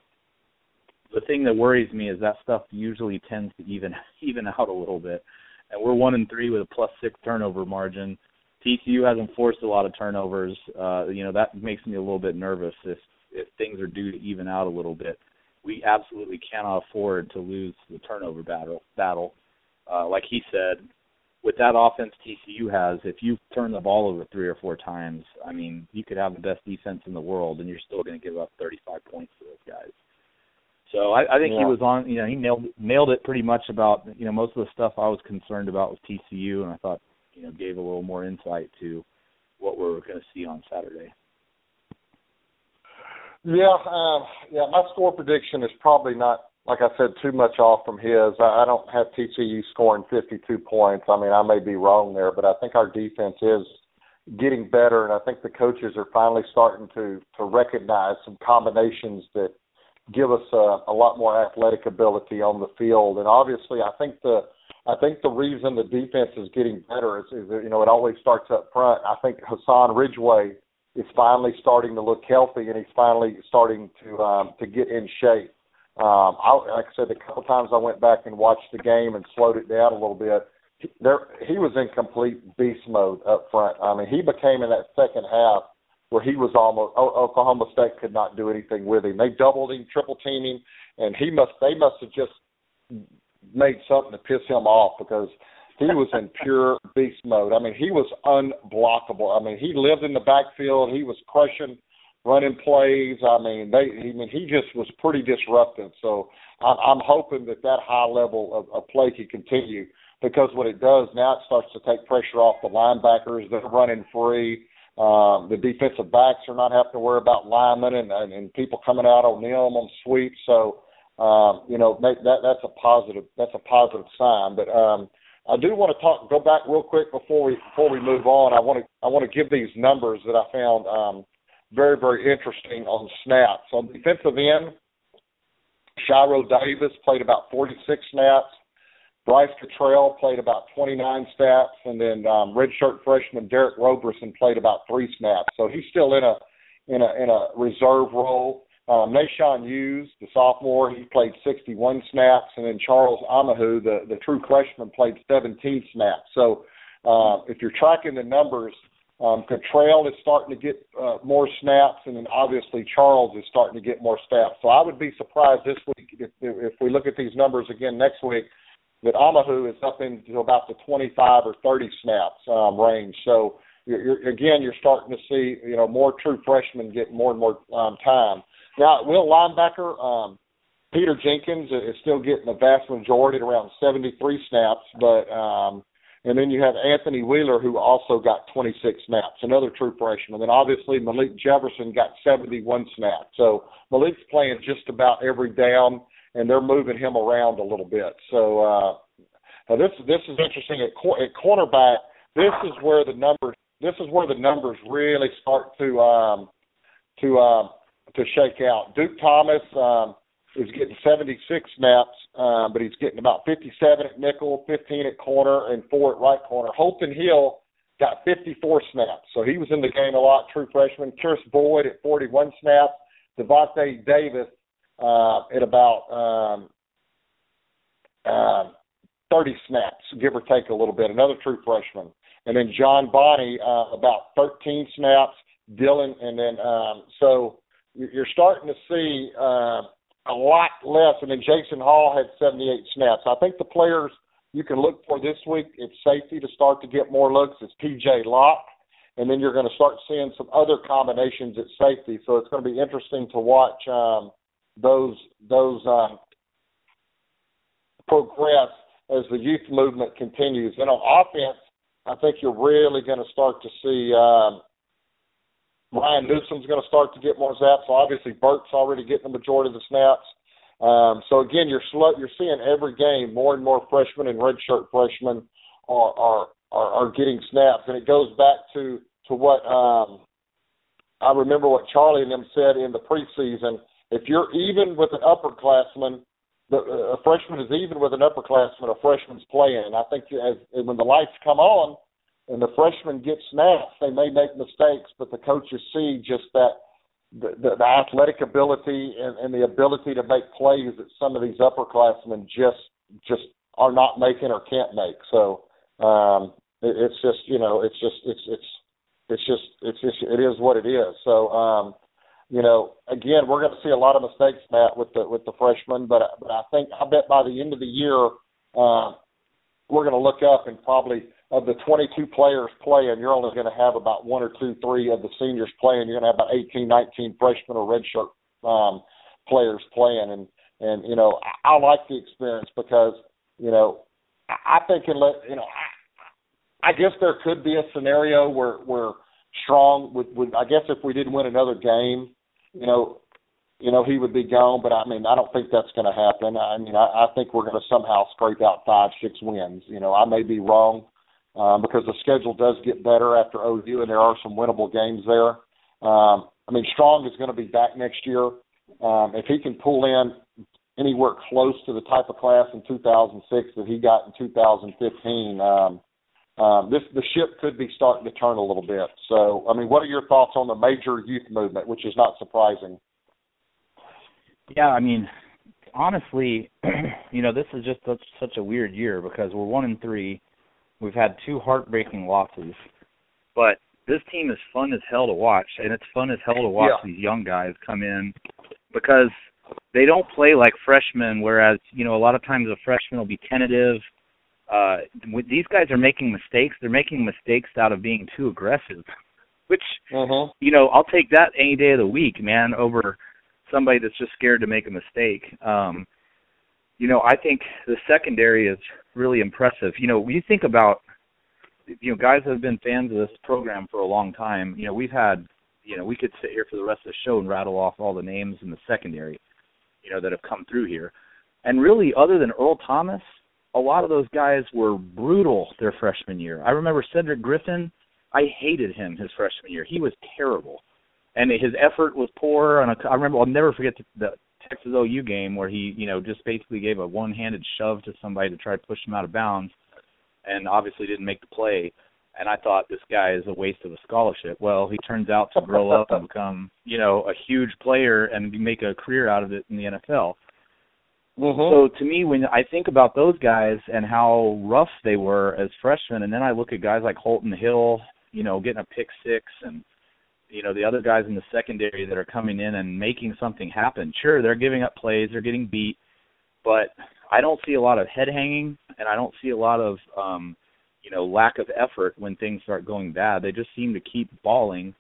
the thing that worries me is that stuff usually tends to even even out a little bit, and we're one and three with a plus six turnover margin. TCU hasn't forced a lot of turnovers. Uh, you know that makes me a little bit nervous if if things are due to even out a little bit. We absolutely cannot afford to lose the turnover battle. Battle, uh, like he said, with that offense TCU has, if you turn the ball over three or four times, I mean, you could have the best defense in the world, and you're still going to give up 35 points to those guys. So I, I think he was on. You know, he nailed nailed it pretty much about you know most of the stuff I was concerned about with TCU, and I thought you know gave a little more insight to what we're going to see on Saturday. Yeah, um, yeah. My score prediction is probably not, like I said, too much off from his. I, I don't have TCU scoring 52 points. I mean, I may be wrong there, but I think our defense is getting better, and I think the coaches are finally starting to to recognize some combinations that give us a, a lot more athletic ability on the field. And obviously, I think the I think the reason the defense is getting better is, is you know it always starts up front. I think Hassan Ridgeway is finally starting to look healthy, and he's finally starting to um, to get in shape. Um, I, like I said, a couple times I went back and watched the game and slowed it down a little bit. There, he was in complete beast mode up front. I mean, he became in that second half where he was almost Oklahoma State could not do anything with him. They doubled him, triple him, and he must they must have just made something to piss him off because he was in pure beast mode. I mean, he was unblockable. I mean, he lived in the backfield. He was crushing, running plays. I mean, they. I mean, he just was pretty disruptive. So I'm, I'm hoping that that high level of, of play can continue because what it does now it starts to take pressure off the linebackers. They're running free. Um, the defensive backs are not having to worry about linemen and, and, and people coming out on them on sweeps. So um, you know make, that that's a positive that's a positive sign. But um, I do want to talk go back real quick before we before we move on. I want to I want to give these numbers that I found um, very very interesting on snaps. On defensive end, Shiro Davis played about 46 snaps. Bryce Cottrell played about 29 snaps, and then um, redshirt freshman Derick Roberson played about three snaps. So he's still in a in a in a reserve role. Um, Naashon Hughes, the sophomore, he played 61 snaps, and then Charles Omenihu, the the true freshman, played 17 snaps. So uh, if you're tracking the numbers, um, Cottrell is starting to get uh, more snaps, and then obviously Charles is starting to get more snaps. So I would be surprised this week if, if we look at these numbers again next week that Amahu is up into about the 25 or 30 snaps um, range. So you're, you're, again, you're starting to see you know more true freshmen get more and more um, time. Now, will linebacker um, Peter Jinkens is still getting the vast majority around 73 snaps, but um, and then you have Anthony Wheeler who also got 26 snaps, another true freshman. And then obviously Malik Jefferson got 71 snaps. So Malik's playing just about every down and they're moving him around a little bit. So uh, now this this is interesting at, cor- at cornerback. This is where the numbers this is where the numbers really start to um, to um, to shake out. Duke Thomas um, is getting 76 snaps, um, but he's getting about 57 at nickel, 15 at corner, and four at right corner. Holton Hill got 54 snaps, so he was in the game a lot. True freshman. Kris Boyd at 41 snaps. Davante Davis uh, at about um, uh, 30 snaps, give or take a little bit. Another true freshman, and then John Bonney uh, about 13 snaps. Dylan, and then um, so you're starting to see uh, a lot less. And then Jason Hall had 78 snaps. I think the players you can look for this week at safety to start to get more looks is PJ Locke, and then you're going to start seeing some other combinations at safety. So it's going to be interesting to watch um, those those um, progress as the youth movement continues. And on offense, I think you're really going to start to see. Um, Ryan Newsome's going to start to get more snaps. So obviously, Burt's already getting the majority of the snaps. Um, so again, you're slow, you're seeing every game more and more freshmen and redshirt freshmen are, are are are getting snaps, and it goes back to to what um, I remember what Charlie and them said in the preseason. If you're even with an upperclassman, the, a freshman is even with an upperclassman. A freshman's playing, and I think as when the lights come on and the freshmen get snaps, they may make mistakes, but the coaches see just that the, the, the athletic ability and, and the ability to make plays that some of these upperclassmen just just are not making or can't make. So um, it, it's just you know it's just it's it's it's just it's just it is what it is. So um, you know again we're going to see a lot of mistakes, Matt, with the with the freshmen, but but I think I bet by the end of the year uh, we're going to look up and probably of the 22 players playing, you're only going to have about one or two, three of the seniors playing. You're going to have about 18, 19 freshmen or redshirt um, players playing, and and you know I, I like the experience because you know I, I think unless you know I, I guess there could be a scenario where where Strong would would I guess if we didn't win another game, you know you know, he would be gone. But I mean, I don't think that's going to happen. I mean, I, I think we're going to somehow scrape out five, six wins. You know, I may be wrong um, because the schedule does get better after OU, and there are some winnable games there. Um, I mean, Strong is going to be back next year. Um, if he can pull in anywhere close to the type of class in 2006 that he got in 2015, um, um, this the ship could be starting to turn a little bit. So, I mean, what are your thoughts on the major youth movement, which is not surprising? Yeah, I mean, honestly, you know, this is just such, such a weird year because we're one and three. We've had two heartbreaking losses, but this team is fun as hell to watch, and it's fun as hell to watch Yeah. these young guys come in because they don't play like freshmen. Whereas, you know, a lot of times a freshman will be tentative. Uh, these guys are making mistakes. They're making mistakes out of being too aggressive, which Mm-hmm. you know, I'll take that any day of the week, man, over somebody that's just scared to make a mistake. Um, you know, I think the secondary is really impressive. You know, when you think about, you know, guys that have been fans of this program for a long time, you know, we've had, you know, we could sit here for the rest of the show and rattle off all the names in the secondary, you know, that have come through here. And really, other than Earl Thomas, a lot of those guys were brutal their freshman year. I remember Cedric Griffin. I hated him his freshman year. He was terrible, and his effort was poor. And I remember I'll never forget the, the Texas OU game where he, you know, just basically gave a one-handed shove to somebody to try to push him out of bounds, and obviously didn't make the play. And I thought this guy is a waste of a scholarship. Well, he turns out to grow up and become, you know, a huge player and make a career out of it in the NFL. Mm-hmm. So to me, when I think about those guys and how rough they were as freshmen, and then I look at guys like Holton Hill, you know, getting a pick six, and you know the other guys in the secondary that are coming in and making something happen. Sure, they're giving up plays, they're getting beat, but I don't see a lot of head hanging, and I don't see a lot of um, you know lack of effort when things start going bad. They just seem to keep balling.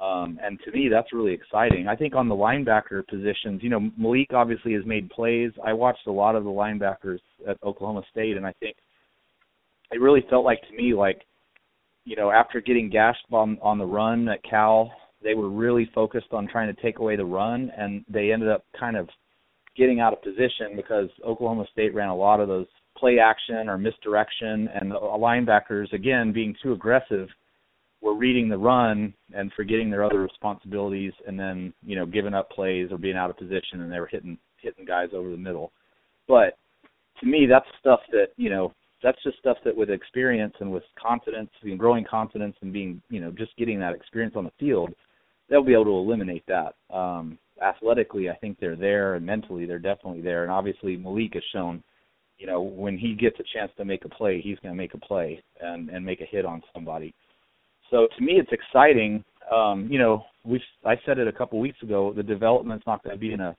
Um, and to me, that's really exciting. I think on the linebacker positions, you know, Malik obviously has made plays. I watched a lot of the linebackers at Oklahoma State, and I think it really felt like to me like, you know, after getting gashed on on the run at Cal, they were really focused on trying to take away the run, and they ended up kind of getting out of position because Oklahoma State ran a lot of those play action or misdirection, and the linebackers again being too aggressive were reading the run and forgetting their other responsibilities and then you know giving up plays or being out of position and they were hitting hitting guys over the middle. But to me that's stuff that you know that's just stuff that with experience and with confidence and growing confidence and being you know just getting that experience on the field they'll be able to eliminate that um athletically i think they're there and mentally they're definitely there and obviously malik has shown you know when he gets a chance to make a play he's going to make a play and and make a hit on somebody so to me, it's exciting. Um, you know, we I said it a couple weeks ago. The development's not going to be in a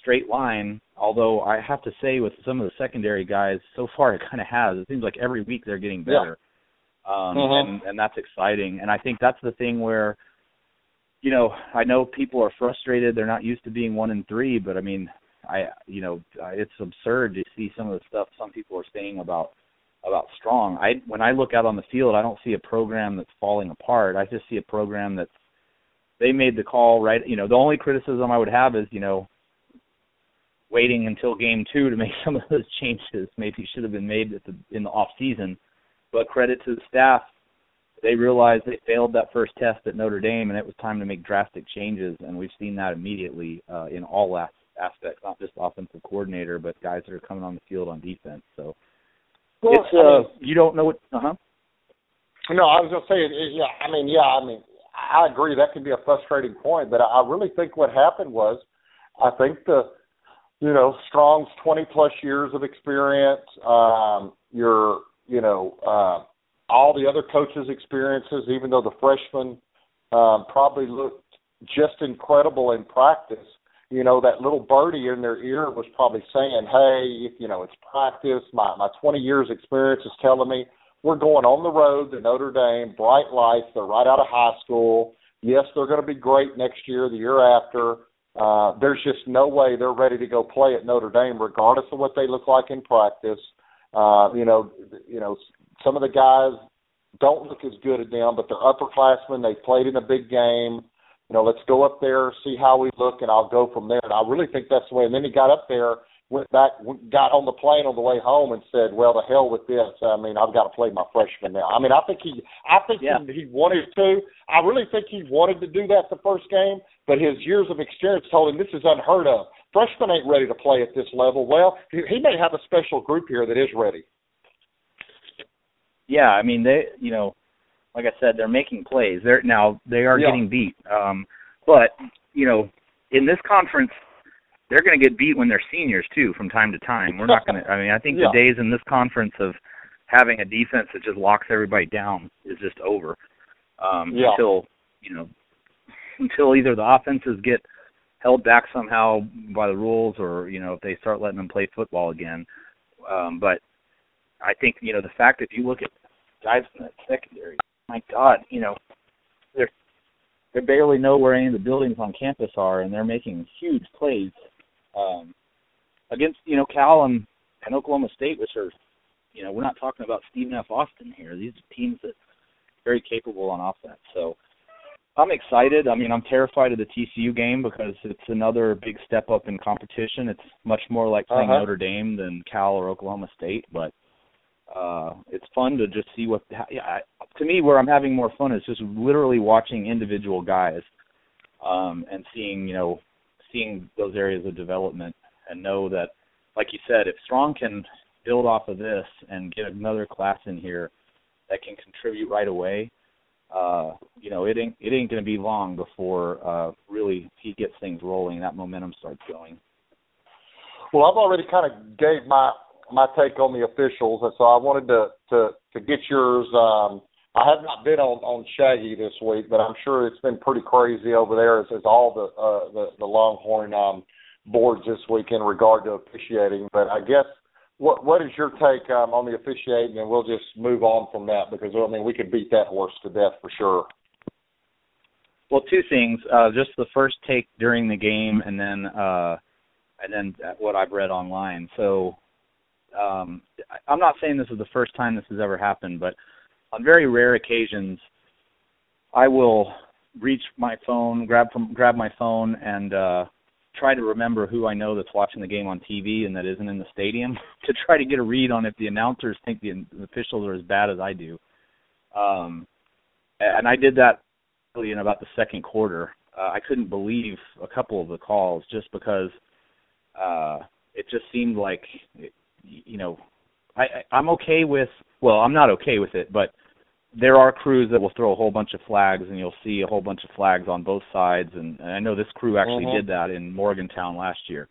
straight line. Although I have to say, with some of the secondary guys, so far it kind of has. It seems like every week they're getting better, um, Mhm. and and that's exciting. And I think that's the thing where, you know, I know people are frustrated. They're not used to being one and three, but I mean, I you know, it's absurd to see some of the stuff some people are saying about about strong. I when I look out on the field, I don't see a program that's falling apart. I just see a program that's they made the call right. You know, the only criticism I would have is you know waiting until game two to make some of those changes. Maybe should have been made at the, in the off season. But credit to the staff, they realized they failed that first test at Notre Dame, and it was time to make drastic changes. And we've seen that immediately uh, in all as- aspects, not just offensive coordinator, but guys that are coming on the field on defense. So Well, it's I mean, uh, you don't know what. Uh huh. No, I was gonna say, it, it, yeah. I mean, yeah. I mean, I agree that can be a frustrating point, but I, I really think what happened was, I think the, you know, Strong's twenty plus years of experience, um, your, you know, uh, all the other coaches' experiences, even though the freshmen um, probably looked just incredible in practice. You know, that little birdie in their ear was probably saying, "Hey, you know, it's practice. My my 20 years experience is telling me we're going on the road to Notre Dame, bright lights. They're right out of high school. Yes, they're going to be great next year, the year after. Uh, there's just no way they're ready to go play at Notre Dame, regardless of what they look like in practice. Uh, you know, you know, some of the guys don't look as good as them, but they're upperclassmen. They played in a big game. You know, let's go up there, see how we look, and I'll go from there. And I really think that's the way. And then he got up there went back, got on the plane on the way home, and said, "Well, to hell with this. I mean, I've got to play my freshman now." I mean, I think he, I think Yeah. he, he wanted to. I really think he wanted to do that the first game, but his years of experience told him this is unheard of. Freshmen ain't ready to play at this level. Well, he, he may have a special group here that is ready. yeah, I mean they, you know, like I said, they're making plays. They're now they are Yeah. getting beat. Um, but you know, in this conference, they're going to get beat when they're seniors too, from time to time. We're not going to. I mean, I think Yeah. the days in this conference of having a defense that just locks everybody down is just over. Um, Yeah. Until you know, until either the offenses get held back somehow by the rules, or you know, if they start letting them play football again. Um, but I think you know the fact that you look at guys in that secondary, my God, you know, they're they barely know where any of the buildings on campus are, and they're making huge plays um, against you know Cal and, and Oklahoma State, which are you know we're not talking about Stephen F. Austin here. These are teams that are very capable on offense. So I'm excited. I mean, I'm terrified of the TCU game because it's another big step up in competition. It's much more like playing Uh-huh. Notre Dame than Cal or Oklahoma State, but uh it's fun to just see what yeah, I, to me where I'm having more fun is just literally watching individual guys um and seeing, you know, seeing those areas of development and know that like you said, if Strong can build off of this and get another class in here that can contribute right away, uh, you know, it ain't it ain't going to be long before uh, really he gets things rolling. That momentum starts going. Well, I've already kind of gave my my take on the officials, and so I wanted to to to get yours. Um, I have not been on on Shaggy this week, but I'm sure it's been pretty crazy over there as, as all the uh, the the Longhorn um, boards this week in regard to officiating. But I guess what what is your take um, on the officiating, and we'll just move on from that because I mean we could beat that horse to death for sure. Well, two things. Uh, just the first take during the game, and then uh, and then what I've read online. So um, I'm not saying this is the first time this has ever happened, but on very rare occasions, I will reach my phone, grab from grab my phone, and uh, try to remember who I know that's watching the game on TV and that isn't in the stadium to try to get a read on if the announcers think the, the officials are as bad as I do. Um, and I did that really in about the second quarter. Uh, I couldn't believe a couple of the calls just because uh, it just seemed like, you know, I, I I'm okay with. Well, I'm not okay with it, but there are crews that will throw a whole bunch of flags, and you'll see a whole bunch of flags on both sides. And, and I know this crew actually Mhm. did that in Morgantown last year.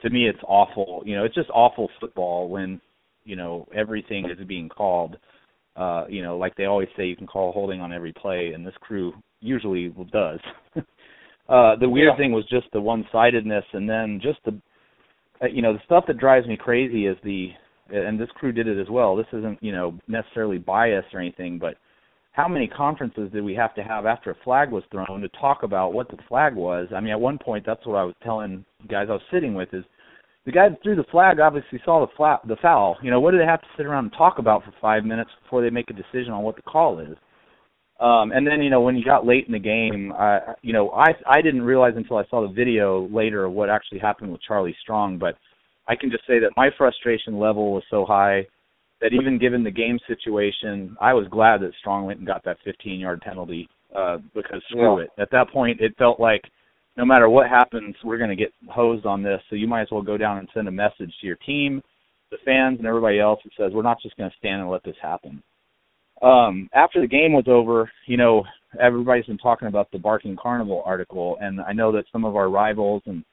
To me, it's awful. You know, it's just awful football when you know everything is being called. Uh, you know, like they always say, you can call holding on every play, and this crew usually does. uh, the weird Yeah. thing was just the one-sidedness, and then just the, uh, you know, the stuff that drives me crazy is the, and this crew did it as well. This isn't, you know, necessarily bias or anything, but how many conferences did we have to have after a flag was thrown to talk about what the flag was? I mean, at one point, that's what I was telling guys I was sitting with is the guy that threw the flag obviously saw the fla- the foul. You know, what do they have to sit around and talk about for five minutes before they make a decision on what the call is? Um, and then you know when you got late in the game, I you know I I didn't realize until I saw the video later what actually happened with Charlie Strong, but I can just say that my frustration level was so high that even given the game situation, I was glad that Strong went and got that 15 yard penalty uh, because screw Yeah. it. At that point, it felt like no matter what happens, we're going to get hosed on this. So you might as well go down and send a message to your team, the fans, and everybody else that says we're not just going to stand and let this happen. Um, after the game was over, you know, everybody's been talking about the Barking Carnival article, and I know that some of our rivals and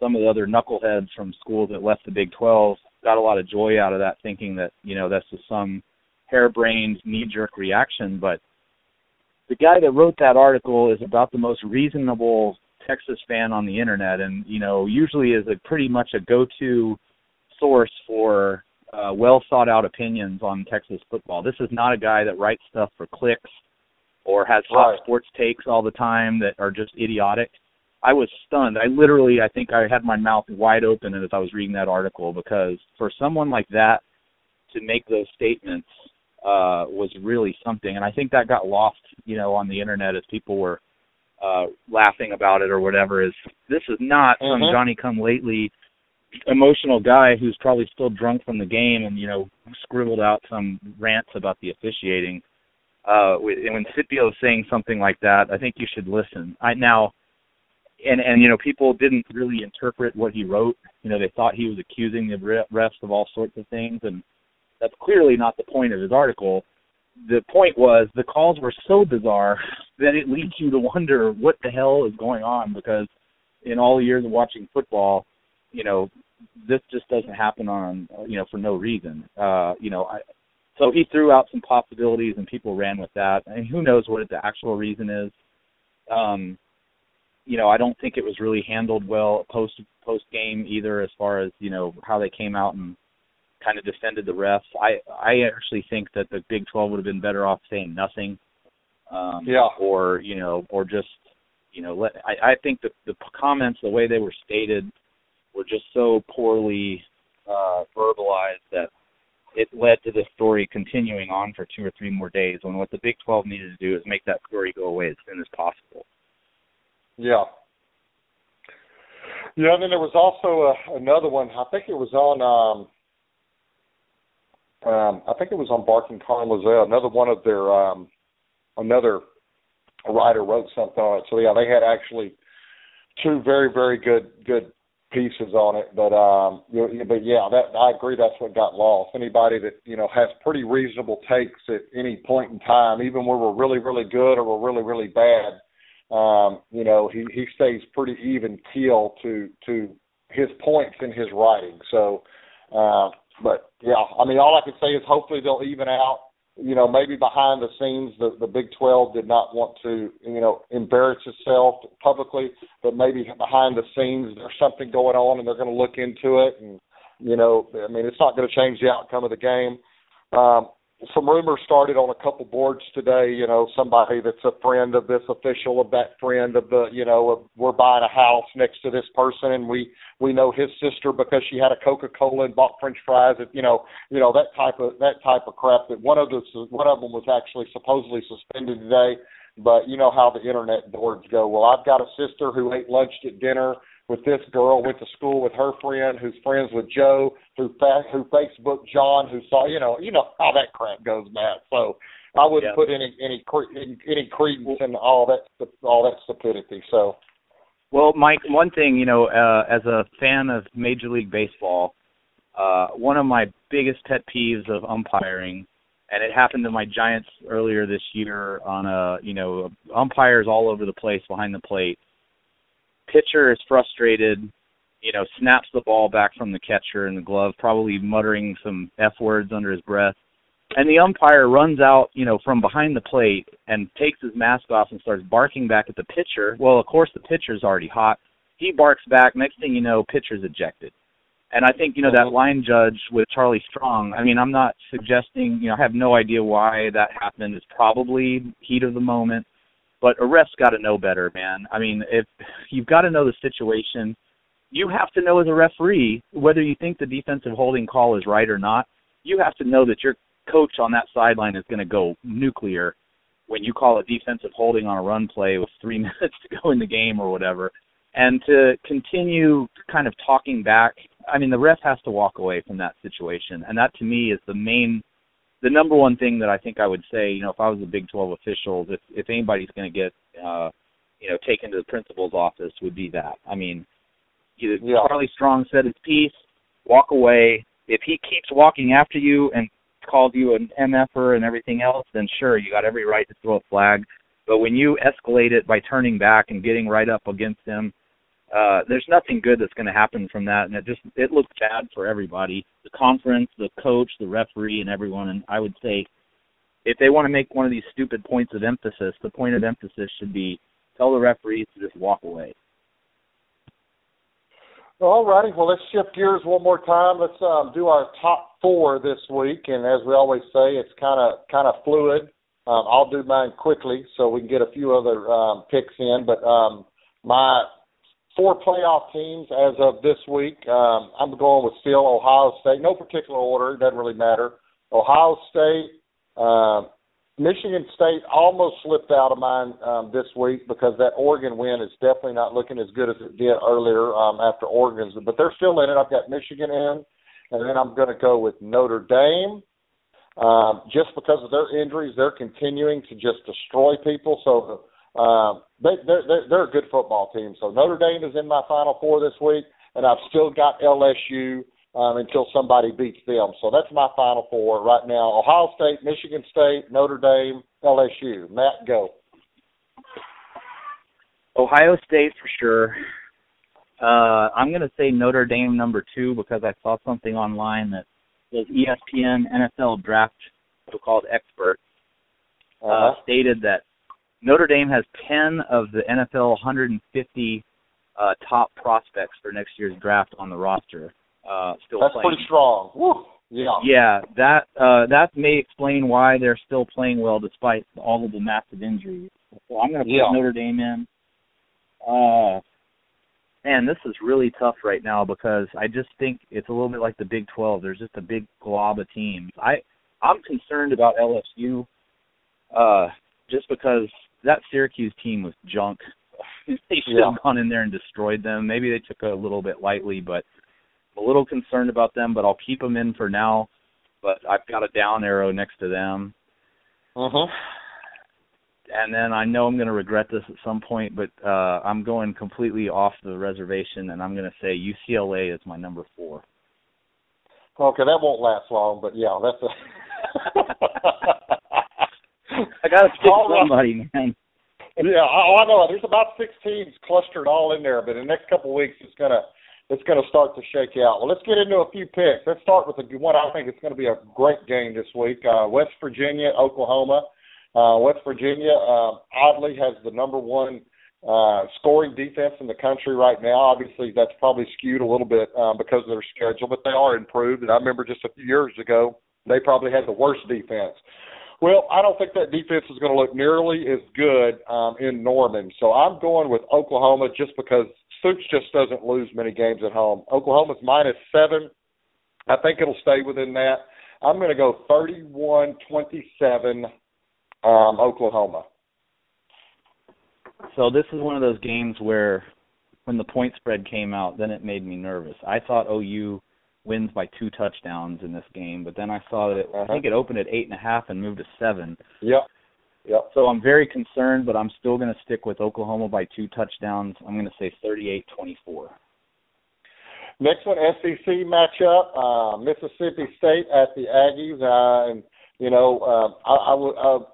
some of the other knuckleheads from schools that left the Big 12 got a lot of joy out of that, thinking that you know that's just some harebrained knee-jerk reaction. But the guy that wrote that article is about the most reasonable Texas fan on the internet, and you know usually is a pretty much a go-to source for uh, well thought out opinions on Texas football. This is not a guy that writes stuff for clicks or has hot Right. sports takes all the time that are just idiotic. I was stunned. I literally, I think I had my mouth wide open as I was reading that article because for someone like that to make those statements uh, was really something, and I think that got lost, you know, on the internet as people were uh, laughing about it or whatever. Is this is not some Mhm. Johnny Come Lately emotional guy who's probably still drunk from the game and you know scribbled out some rants about the officiating. Uh, and when Scipio is saying something like that, I think you should listen. I now, and and you know people didn't really interpret what he wrote. You know they thought he was accusing the refs of all sorts of things, and that's clearly not the point of his article. The point was the calls were so bizarre that it leads you to wonder what the hell is going on because in all the years of watching football, you know, this just doesn't happen on you know for no reason. Uh, you know, I so he threw out some possibilities and people ran with that. And who knows what the actual reason is. Um, you know, I don't think it was really handled well post post game either as far as, you know, how they came out and kind of defended the refs. I I actually think that the Big 12 would have been better off saying nothing. Um Yeah. or, you know, or just you know, let I I think the the comments the way they were stated were just so poorly uh verbalized that it led to this story continuing on for two or three more days when what the Big 12 needed to do is make that story go away as soon as possible. Yeah. Yeah, and then there was also uh, another one. I think it was on. Um, um, I think it was on Barking Carnival as. Another one of their. Um, another writer wrote something on it. So yeah, they had actually two very very good good pieces on it. But um, you but yeah, that I agree. That's what got lost. Anybody that you know has pretty reasonable takes at any point in time, even when we're really really good or we're really really bad um, you know, he he stays pretty even keel to to his points in his writing. So, uh, but yeah, I mean, all I can say is hopefully they'll even out. You know, maybe behind the scenes, the the Big Twelve did not want to, you know, embarrass itself publicly, but maybe behind the scenes there's something going on, and they're going to look into it. And you know, I mean, it's not going to change the outcome of the game. Um, some rumors started on a couple boards today. You know, somebody that's a friend of this official, of that friend of the, you know, of, we're buying a house next to this person, and we we know his sister because she had a Coca Cola and bought French fries. At, you know, you know that type of that type of crap. That one of the one of them was actually supposedly suspended today. But you know how the internet boards go. Well, I've got a sister who ate lunch at dinner with this girl, went to school with her friend, who's friends with Joe, who fa- who Facebook John, who saw you know you know how that crap goes, Matt. So I wouldn't Yeah. put any any cre- any any credence in all that all that stupidity. So Well, Mike, one thing, you know, uh, as a fan of Major League Baseball, uh, one of my biggest pet peeves of umpiring, and it happened to my Giants earlier this year on a, you know, umpires all over the place behind the plate. Pitcher is frustrated, you know, snaps the ball back from the catcher in the glove, probably muttering some F words under his breath. And the umpire runs out, you know, from behind the plate and takes his mask off and starts barking back at the pitcher. Well, of course, the pitcher's already hot. He barks back. Next thing you know, pitcher's ejected. And I think, you know, that line judge with Charlie Strong, I mean, I'm not suggesting, you know, I have no idea why that happened. It's probably heat of the moment. But a ref's got to know better, man. I mean, if you've got to know the situation, you have to know as a referee whether you think the defensive holding call is right or not. You have to know that your coach on that sideline is going to go nuclear when you call a defensive holding on a run play with three minutes to go in the game or whatever, and to continue kind of talking back. I mean, the ref has to walk away from that situation, and that to me is the main, the number one thing that I think I would say. You know, if I was a Big 12 official, if if anybody's going to get, uh, you know, taken to the principal's office, would be that. I mean, you, Yeah. Charlie Strong said his piece. Walk away. If he keeps walking after you and calls you an MFer and everything else, then sure, you got every right to throw a flag. But when you escalate it by turning back and getting right up against him, uh, there's nothing good that's going to happen from that, and it just it looks bad for everybody, the conference, the coach, the referee, and everyone. And I would say, if they want to make one of these stupid points of emphasis, the point of emphasis should be tell the referees to just walk away. All righty. Well, let's shift gears one more time. Let's um, do our top four this week, and as we always say, it's kind of kind of fluid. Um, I'll do mine quickly so we can get a few other um, picks in. But um, my four playoff teams as of this week, um, I'm going with still Ohio State. No particular order. It doesn't really matter. Ohio State, um, Michigan State almost slipped out of mine um, this week because that Oregon win is definitely not looking as good as it did earlier um, after Oregon's, but they're still in it. I've got Michigan in, and then I'm going to go with Notre Dame. Um, just because of their injuries, they're continuing to just destroy people. So um, they, they're, they're they're a good football team. So Notre Dame is in my Final Four this week, and I've still got LSU um, until somebody beats them. So that's my Final Four right now: Ohio State, Michigan State, Notre Dame, LSU. Matt, go. Ohio State for sure. Uh, I'm going to say Notre Dame number two because I saw something online that says E ESPN NFL draft so-called expert uh, Uh-huh. stated that Notre Dame has 10 of the NFL 150 uh, top prospects for next year's draft on the roster. Uh, still That's playing. pretty strong. Woo. Yeah. Yeah, that uh, that may explain why they're still playing well despite all of the massive injuries. So I'm going to put Yeah. Notre Dame in. Uh, man, this is really tough right now because I just think it's a little bit like the Big 12. There's just a big glob of teams. I I'm concerned about LSU, uh, just because that Syracuse team was junk. they should Yeah. have gone in there and destroyed them. Maybe they took it a little bit lightly, but I'm a little concerned about them. But I'll keep them in for now. But I've got a down arrow next to them Uh huh. and then I know I'm going to regret this at some point, but uh I'm going completely off the reservation, and I'm going to say UCLA is my number four. Okay, that won't last long, but yeah, that's a. I got to pick All right. somebody, man. Yeah, I, I know. There's about six teams clustered all in there, but in the next couple of weeks, it's gonna it's gonna start to shake out. Well, let's get into a few picks. Let's start with the one I think it's going to be a great game this week. Uh, West Virginia, Oklahoma. Uh, West Virginia uh, oddly has the number one uh, scoring defense in the country right now. Obviously, that's probably skewed a little bit uh, because of their schedule, but they are improved. And I remember just a few years ago, they probably had the worst defense. Well, I don't think that defense is going to look nearly as good um, in Norman. So I'm going with Oklahoma just because Stoops just doesn't lose many games at home. Oklahoma's minus seven. I think it'll stay within that. I'm going to go 31-27 um, Oklahoma. So this is one of those games where, when the point spread came out, then it made me nervous. I thought OU wins by two touchdowns in this game, but then I saw that it, I Uh-huh. think it opened at eight and a half and moved to seven. Yep. Yep. So I'm very concerned, but I'm still going to stick with Oklahoma by two touchdowns. I'm going to say 38-24. Next one, SEC matchup, uh, Mississippi State at the Aggies, uh, and you know, uh, I, I would uh,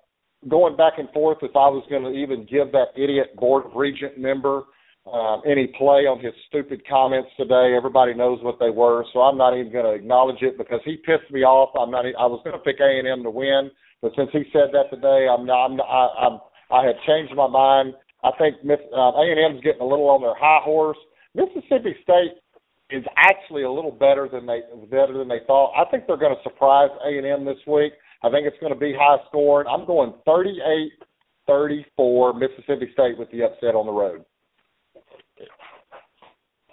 going back and forth if I was going to even give that idiot board of regent member um, any play on his stupid comments today. Everybody knows what they were, so I'm not even going to acknowledge it because he pissed me off. I'm not. I was going to pick A and M to win, but since he said that today, I'm not. I'm. I, I'm. I have changed my mind. I think uh, A and M's getting a little on their high horse. Mississippi State is actually a little better than they better than they thought. I think they're going to surprise A and M this week. I think it's going to be high scoring. I'm going 38-34 Mississippi State with the upset on the road.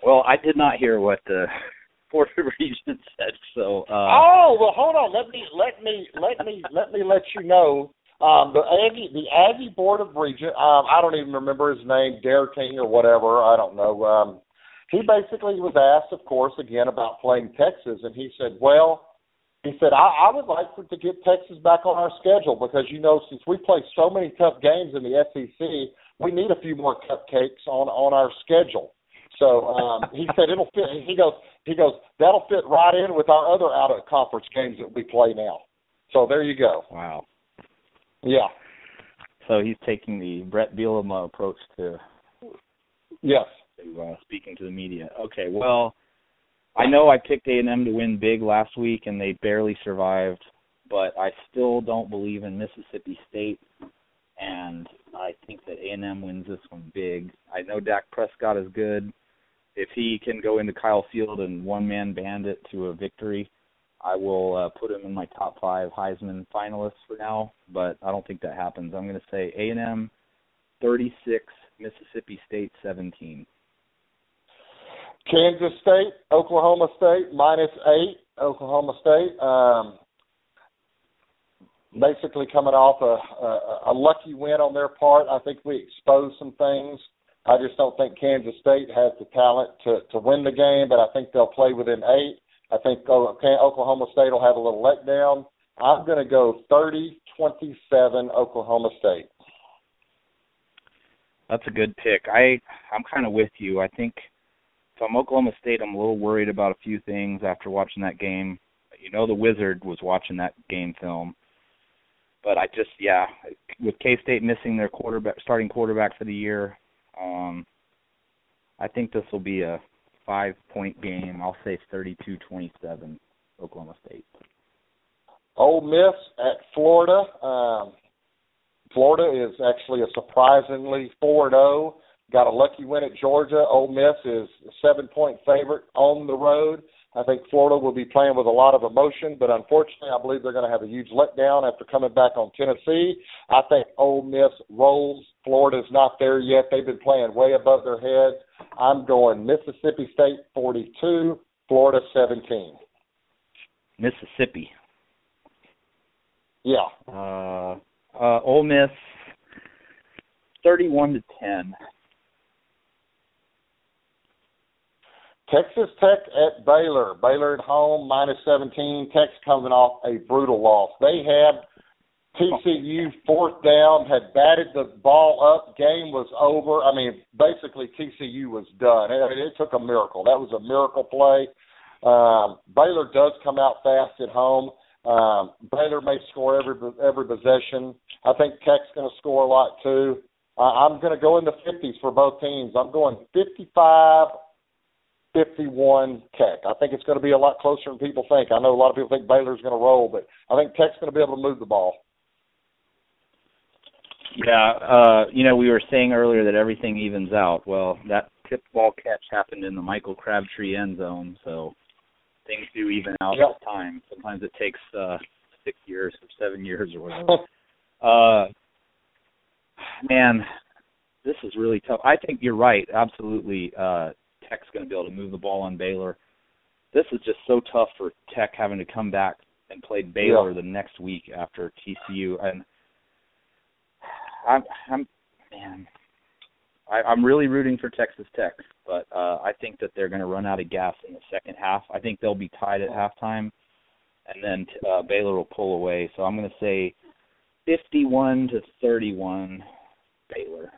Well, I did not hear what the Board of Regents said, so uh, oh well, hold on. Let me let me let me let me let you know Um, the Aggie, the Aggie Board of Regent. Um, I don't even remember his name, Dare King or whatever. I don't know. Um, he basically was asked, of course, again about playing Texas, and he said, "Well." He said, I, I would like for, to get Texas back on our schedule because, you know, since we play so many tough games in the SEC, we need a few more cupcakes on on our schedule. So um, he said it'll fit. He goes, he goes, that'll fit right in with our other out of conference games that we play now. So there you go. Wow. Yeah. So he's taking the Bret Bielema approach to Yes. to uh, speaking to the media. Okay, well, I know I picked A and M to win big last week, and they barely survived. But I still don't believe in Mississippi State, and I think that A and M wins this one big. I know Dak Prescott is good. If he can go into Kyle Field and one man band it to a victory, I will uh, put him in my top five Heisman finalists for now. But I don't think that happens. I'm going to say A and M, 36, Mississippi State 17. Kansas State, Oklahoma State minus eight. Oklahoma State. Um, basically coming off a, a, a lucky win on their part. I think we exposed some things. I just don't think Kansas State has the talent to to win the game, but I think they'll play within eight. I think Oklahoma State will have a little letdown. I'm going to go 30-27 Oklahoma State. That's a good pick. I I'm kind of with you. I think if I'm Oklahoma State, I'm a little worried about a few things after watching that game. You know, the Wizard was watching that game film, but I just yeah, with K State missing their quarterback, starting quarterback for the year, um, I think this will be a five point game. I'll say 32-27, Oklahoma State. Ole Miss at Florida. Um, Florida is actually a surprisingly 4-0. Got a lucky win at Georgia. Ole Miss is a seven-point favorite on the road. I think Florida will be playing with a lot of emotion, but unfortunately, I believe they're going to have a huge letdown after coming back on Tennessee. I think Ole Miss rolls. Florida's not there yet. They've been playing way above their heads. I'm going Mississippi State 42, Florida 17. Mississippi. Yeah. Uh, uh, Ole Miss, 31 to 10. Texas Tech at Baylor. Baylor at home, minus 17. Tech's coming off a brutal loss. They had TCU fourth down, had batted the ball up. Game was over. I mean, basically TCU was done. It, it took a miracle. That was a miracle play. Um, Baylor does come out fast at home. Um, Baylor may score every every possession. I think Tech's going to score a lot too. Uh, I'm going to go in the 50s for both teams. I'm going 55 51 Tech. I think it's going to be a lot closer than people think. I know a lot of people think Baylor's going to roll, but I think Tech's going to be able to move the ball. Yeah, uh, you know, we were saying earlier that everything evens out. Well, that tip ball catch happened in the Michael Crabtree end zone, so things do even out Yep. with time. Sometimes it takes uh six years or seven years or whatever. uh man, this is really tough. I think you're right, absolutely. Uh Tech's gonna be able to move the ball on Baylor. This is just so tough for Tech having to come back and play Baylor Yeah. the next week after TCU and I'm I'm man I, I'm really rooting for Texas Tech, but uh, I think that they're going to run out of gas in the second half. I think they'll be tied at halftime, and then uh, Baylor will pull away. So I'm going to say 51 to 31, Baylor.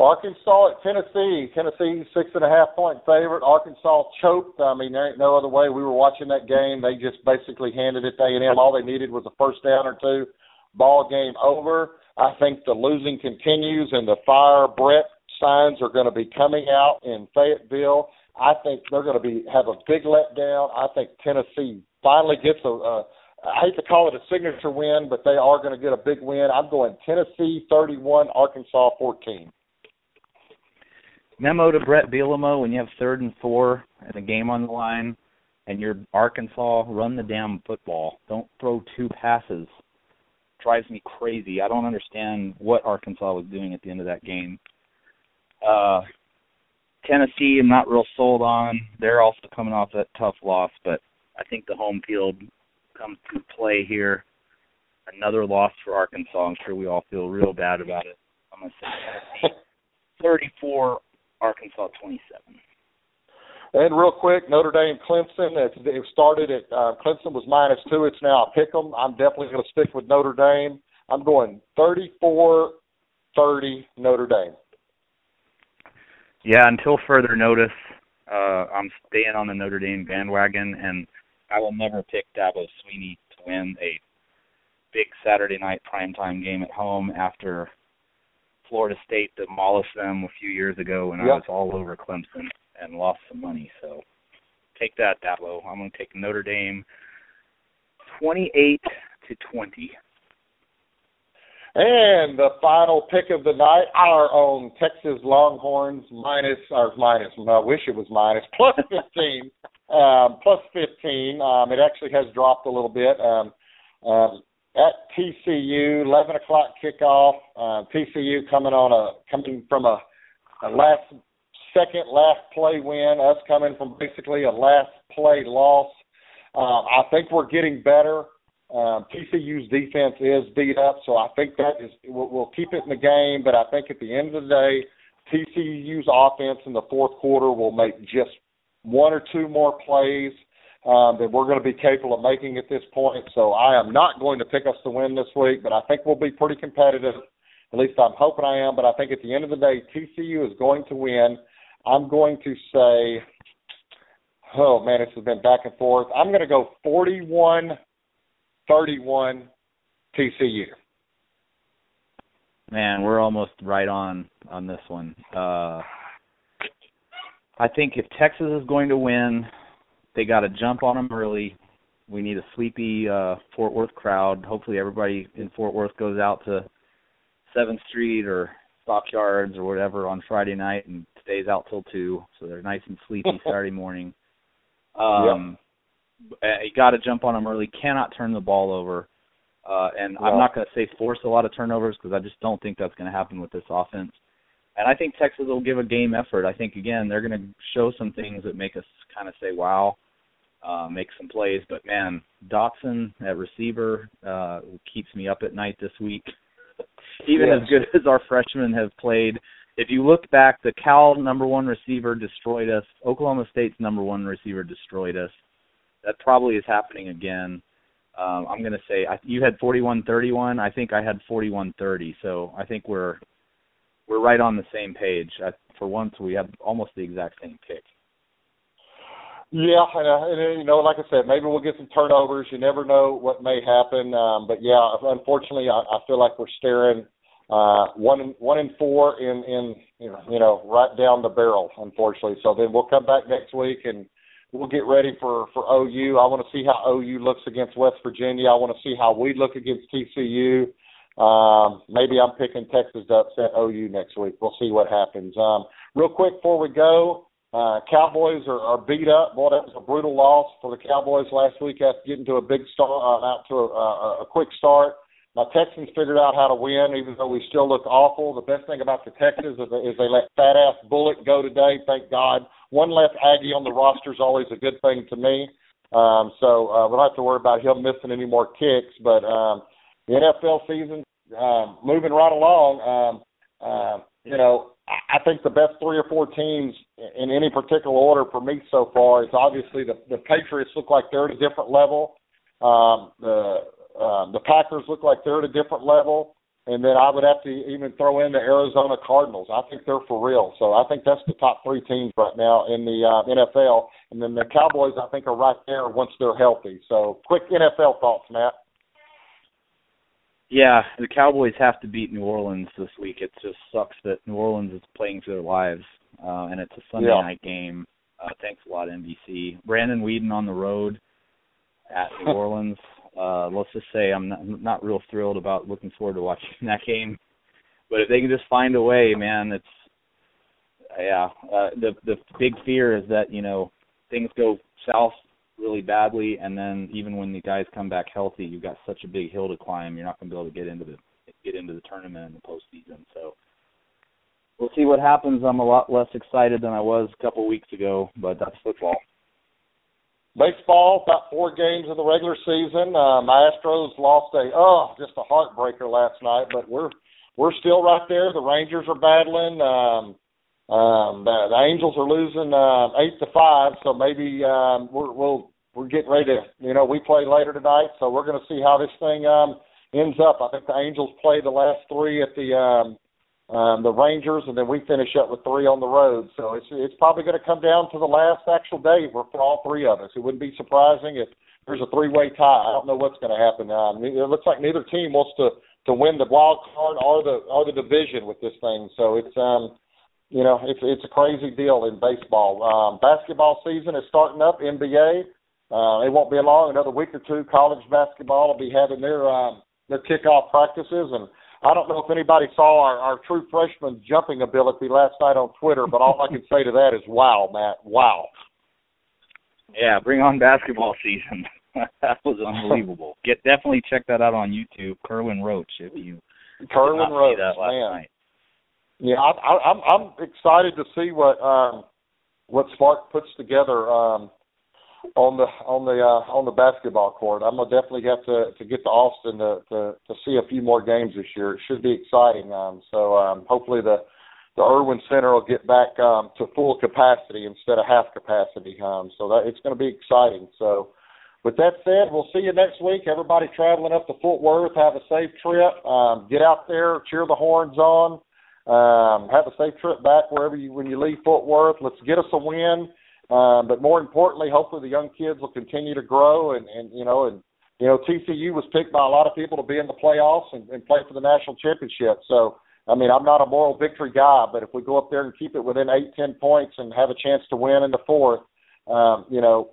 Arkansas at Tennessee. Tennessee six and a half point favorite. Arkansas choked. I mean, there ain't no other way. We were watching that game. They just basically handed it to A and M. All they needed was a first down or two. Ball game over. I think the losing continues, and the fire Bret signs are going to be coming out in Fayetteville. I think they're going to be have a big letdown. I think Tennessee finally gets a. a I hate to call it a signature win, but they are going to get a big win. I'm going Tennessee 31, Arkansas 14. Memo to Bret Bielema when you have third and four and a game on the line, and you're Arkansas, run the damn football. Don't throw two passes. Drives me crazy. I don't understand what Arkansas was doing at the end of that game. Uh, Tennessee, I'm not real sold on. They're also coming off that tough loss, but I think the home field comes to play here. another loss for Arkansas. I'm sure we all feel real bad about it. I'm to say Tennessee 34, Arkansas 27. And real quick, Notre Dame Clemson. It, it started at uh, Clemson was minus two. It's now a pick 'em. I'm definitely going to stick with Notre Dame. I'm going 34 30 Notre Dame. Yeah, until further notice, uh, I'm staying on the Notre Dame bandwagon, and I will never pick Dabo Swinney to win a big Saturday night primetime game at home after Florida State demolished them a few years ago when I was all over Clemson and lost some money. So take that, Dabo. I'm going to take Notre Dame 28 to 20. And the final pick of the night, our own Texas Longhorns minus or minus. I wish it was minus plus fifteen. um, plus fifteen. Um, it actually has dropped a little bit. Um, um, at TCU, eleven o'clock kickoff. Uh, TCU coming on a coming from a, a last second last play win. Us coming from basically a last play loss. Um, I think we're getting better. Um, TCU's defense is beat up, so I think that is we'll, we'll keep it in the game. But I think at the end of the day, TCU's offense in the fourth quarter will make just one or two more plays um, that we're going to be capable of making at this point. So I am not going to pick us to win this week, but I think we'll be pretty competitive. At least I'm hoping I am. But I think at the end of the day, TCU is going to win. I'm going to say, oh man, this has been back and forth. I'm going to go 41 31 TCU. Man, we're almost right on on this one. Uh I think if Texas is going to win, they got to jump on them early. We need a sleepy uh Fort Worth crowd. Hopefully everybody in Fort Worth goes out to 7th Street or Stockyards or whatever on Friday night and stays out till 2 so they're nice and sleepy Saturday morning. Um uh, you got to jump on them early. Cannot turn the ball over. Uh, and I'm not going to say force a lot of turnovers because I just don't think that's going to happen with this offense. And I think Texas will give a game effort. I think again they're going to show some things that make us kind of say wow, uh, make some plays. But man, Doctson at receiver uh, keeps me up at night this week. Even Yes. as good as our freshmen have played, if you look back, the Cal number one receiver destroyed us. Oklahoma State's number one receiver destroyed us. That probably is happening again. Um, I'm going to say I, you had 41-31. I think I had 41-30. So I think we're we're right on the same page. I, for once, we have almost the exact same pick. Yeah, and, uh, and uh, you know, like I said, maybe we'll get some turnovers. You never know what may happen. Um, but yeah, unfortunately, I, I feel like we're staring uh, one one and four in in you know right down the barrel. Unfortunately, so then we'll come back next week and we'll get ready for for OU. I want to see how OU looks against West Virginia. I want to see how we look against TCU. Um, maybe I'm picking Texas to upset OU next week. We'll see what happens. Um, real quick before we go, uh, Cowboys are, are beat up. Boy, that was a brutal loss for the Cowboys last week after getting to a big start, uh, out to a, a, quick start. My Texans figured out how to win, even though we still look awful. The best thing about the Texans is, is they let fat ass Bullock go today. Thank God. One less Aggie on the roster is always a good thing to me. Um, so uh, we don't have to worry about him missing any more kicks. But um, the NFL season um, moving right along. Um, uh, you know, I I think the best three or four teams in any particular order for me so far is obviously the the Patriots look like they're at a different level. Um, the um, the Packers look like they're at a different level, and then I would have to even throw in the Arizona Cardinals. I think they're for real. So I think that's the top three teams right now in the uh, NFL, and then the Cowboys I think are right there once they're healthy. So quick NFL thoughts, Matt. Yeah, the Cowboys have to beat New Orleans this week. It just sucks that New Orleans is playing for their lives, uh, and it's a Sunday Yeah. night game. Uh, thanks a lot, NBC. Brandon Weeden on the road at New Orleans. Uh, let's just say I'm not, not real thrilled about looking forward to watching that game. But if they can just find a way, man, it's yeah. Uh, the the big fear is that you know things go south really badly, and then even when the guys come back healthy, you've got such a big hill to climb. You're not going to be able to get into the get into the tournament in the postseason. So we'll see what happens. I'm a lot less excited than I was a couple weeks ago, but that's football. baseball, about four games of the regular season. My Astros lost a oh, just a heartbreaker last night, but we're we're still right there. The Rangers are battling. Um, um, the, the Angels are losing uh, eight to five, so maybe um, we're, we'll we're getting ready to you know we play later tonight, so we're going to see how this thing um, ends up. I think the Angels play the last three at the um, um, the Rangers, and then we finish up with three on the road. So it's it's probably going to come down to the last actual day for, for all three of us. It wouldn't be surprising if there's a three-way tie. I don't know what's going to happen. Um, it looks like neither team wants to to win the wild card or the or the division with this thing. So it's um you know it's it's a crazy deal in baseball. Um, basketball season is starting up. NBA. Uh, it won't be long. Another week or two. College basketball will be having their um, their kickoff practices and I don't know if anybody saw our, our true freshman jumping ability last night on Twitter, but all I can say to that is, wow, Matt, wow. Yeah, bring on basketball season. that was unbelievable. Get definitely check that out on YouTube, Kerwin Roach. If you Kerwin Roach, man. night. Yeah, I, I, I'm I'm excited to see what um, what Smart puts together. Um, on the on the uh, on the basketball court. I'm gonna definitely have to to get to Austin to to, to see a few more games this year. It should be exciting. Um, so um, hopefully the the Erwin Center will get back um, to full capacity instead of half capacity. Um, so that it's going to be exciting. So. With that said, we'll see you next week. Everybody traveling up to Fort Worth, have a safe trip. Um, get out there, cheer the horns on. Um, have a safe trip back wherever you when you leave Fort Worth. Let's get us a win um, but more importantly, hopefully the young kids will continue to grow and, and you know and you know TCU was picked by a lot of people to be in the playoffs and, and play for the national championship. So I mean I'm not a moral victory guy, but if we go up there and keep it within eight ten points and have a chance to win in the fourth, um, you know,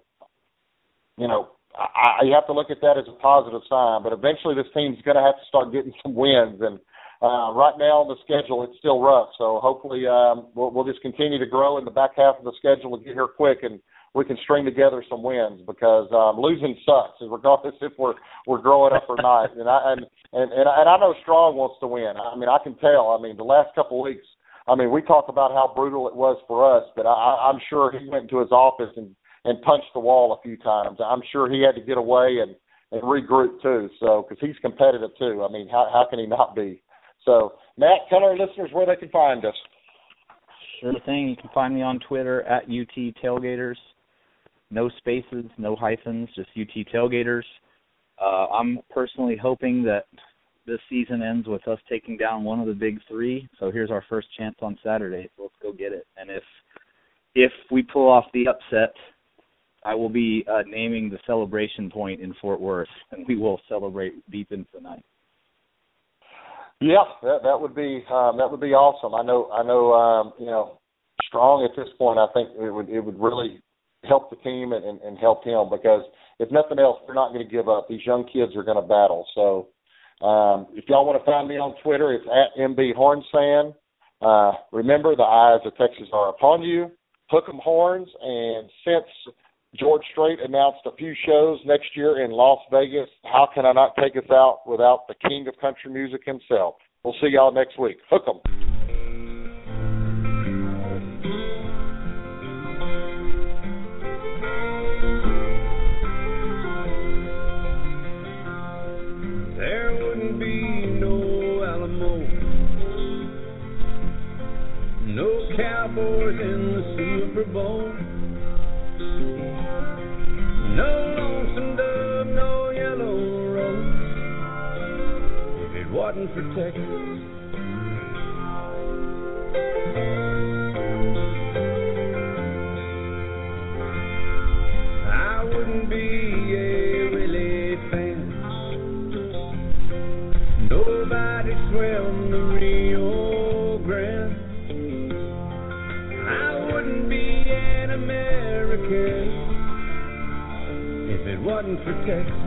you know I, I, you have to look at that as a positive sign. But eventually this team's going to have to start getting some wins and uh, right now on the schedule, it's still rough. So hopefully, um, we'll, we'll just continue to grow in the back half of the schedule and get here quick, and we can string together some wins because um, losing sucks, regardless if we're we're growing up or not. And I and and and and I know Strong wants to win. I mean, I can tell. I mean, the last couple of weeks. I mean, we talk about how brutal it was for us, but I, I'm sure he went into his office and and punched the wall a few times. I'm sure he had to get away and and regroup too. So because he's competitive too. I mean, how how can he not be? So, Matt, tell our listeners where they can find us. Sure thing. You can find me on Twitter at UT Tailgaters. No spaces, no hyphens, just UT Tailgaters. Uh, I'm personally hoping that this season ends with us taking down one of the big three. So here's our first chance on Saturday. Let's go get it. And if if we pull off the upset, I will be uh, naming the celebration point in Fort Worth, and we will celebrate deep into the tonight. Yeah, that that would be um, that would be awesome. I know I know um, you know strong at this point. I think it would it would really help the team and, and, and help him because if nothing else, they're not going to give up. These young kids are going to battle. So um, if y'all want to find me on Twitter, it's at MB Hornsfan. Uh, remember, the eyes of Texas are upon you. Hook 'em horns, and since George Strait announced a few shows next year in Las Vegas. How can I not take us out without the king of country music himself? We'll see y'all next week. Hook 'em. There wouldn't be no Alamo, no Cowboys in the Super Bowl. I wouldn't be a fan. Nobody swam the Rio Grande. I wouldn't be an American if it wasn't for Texas.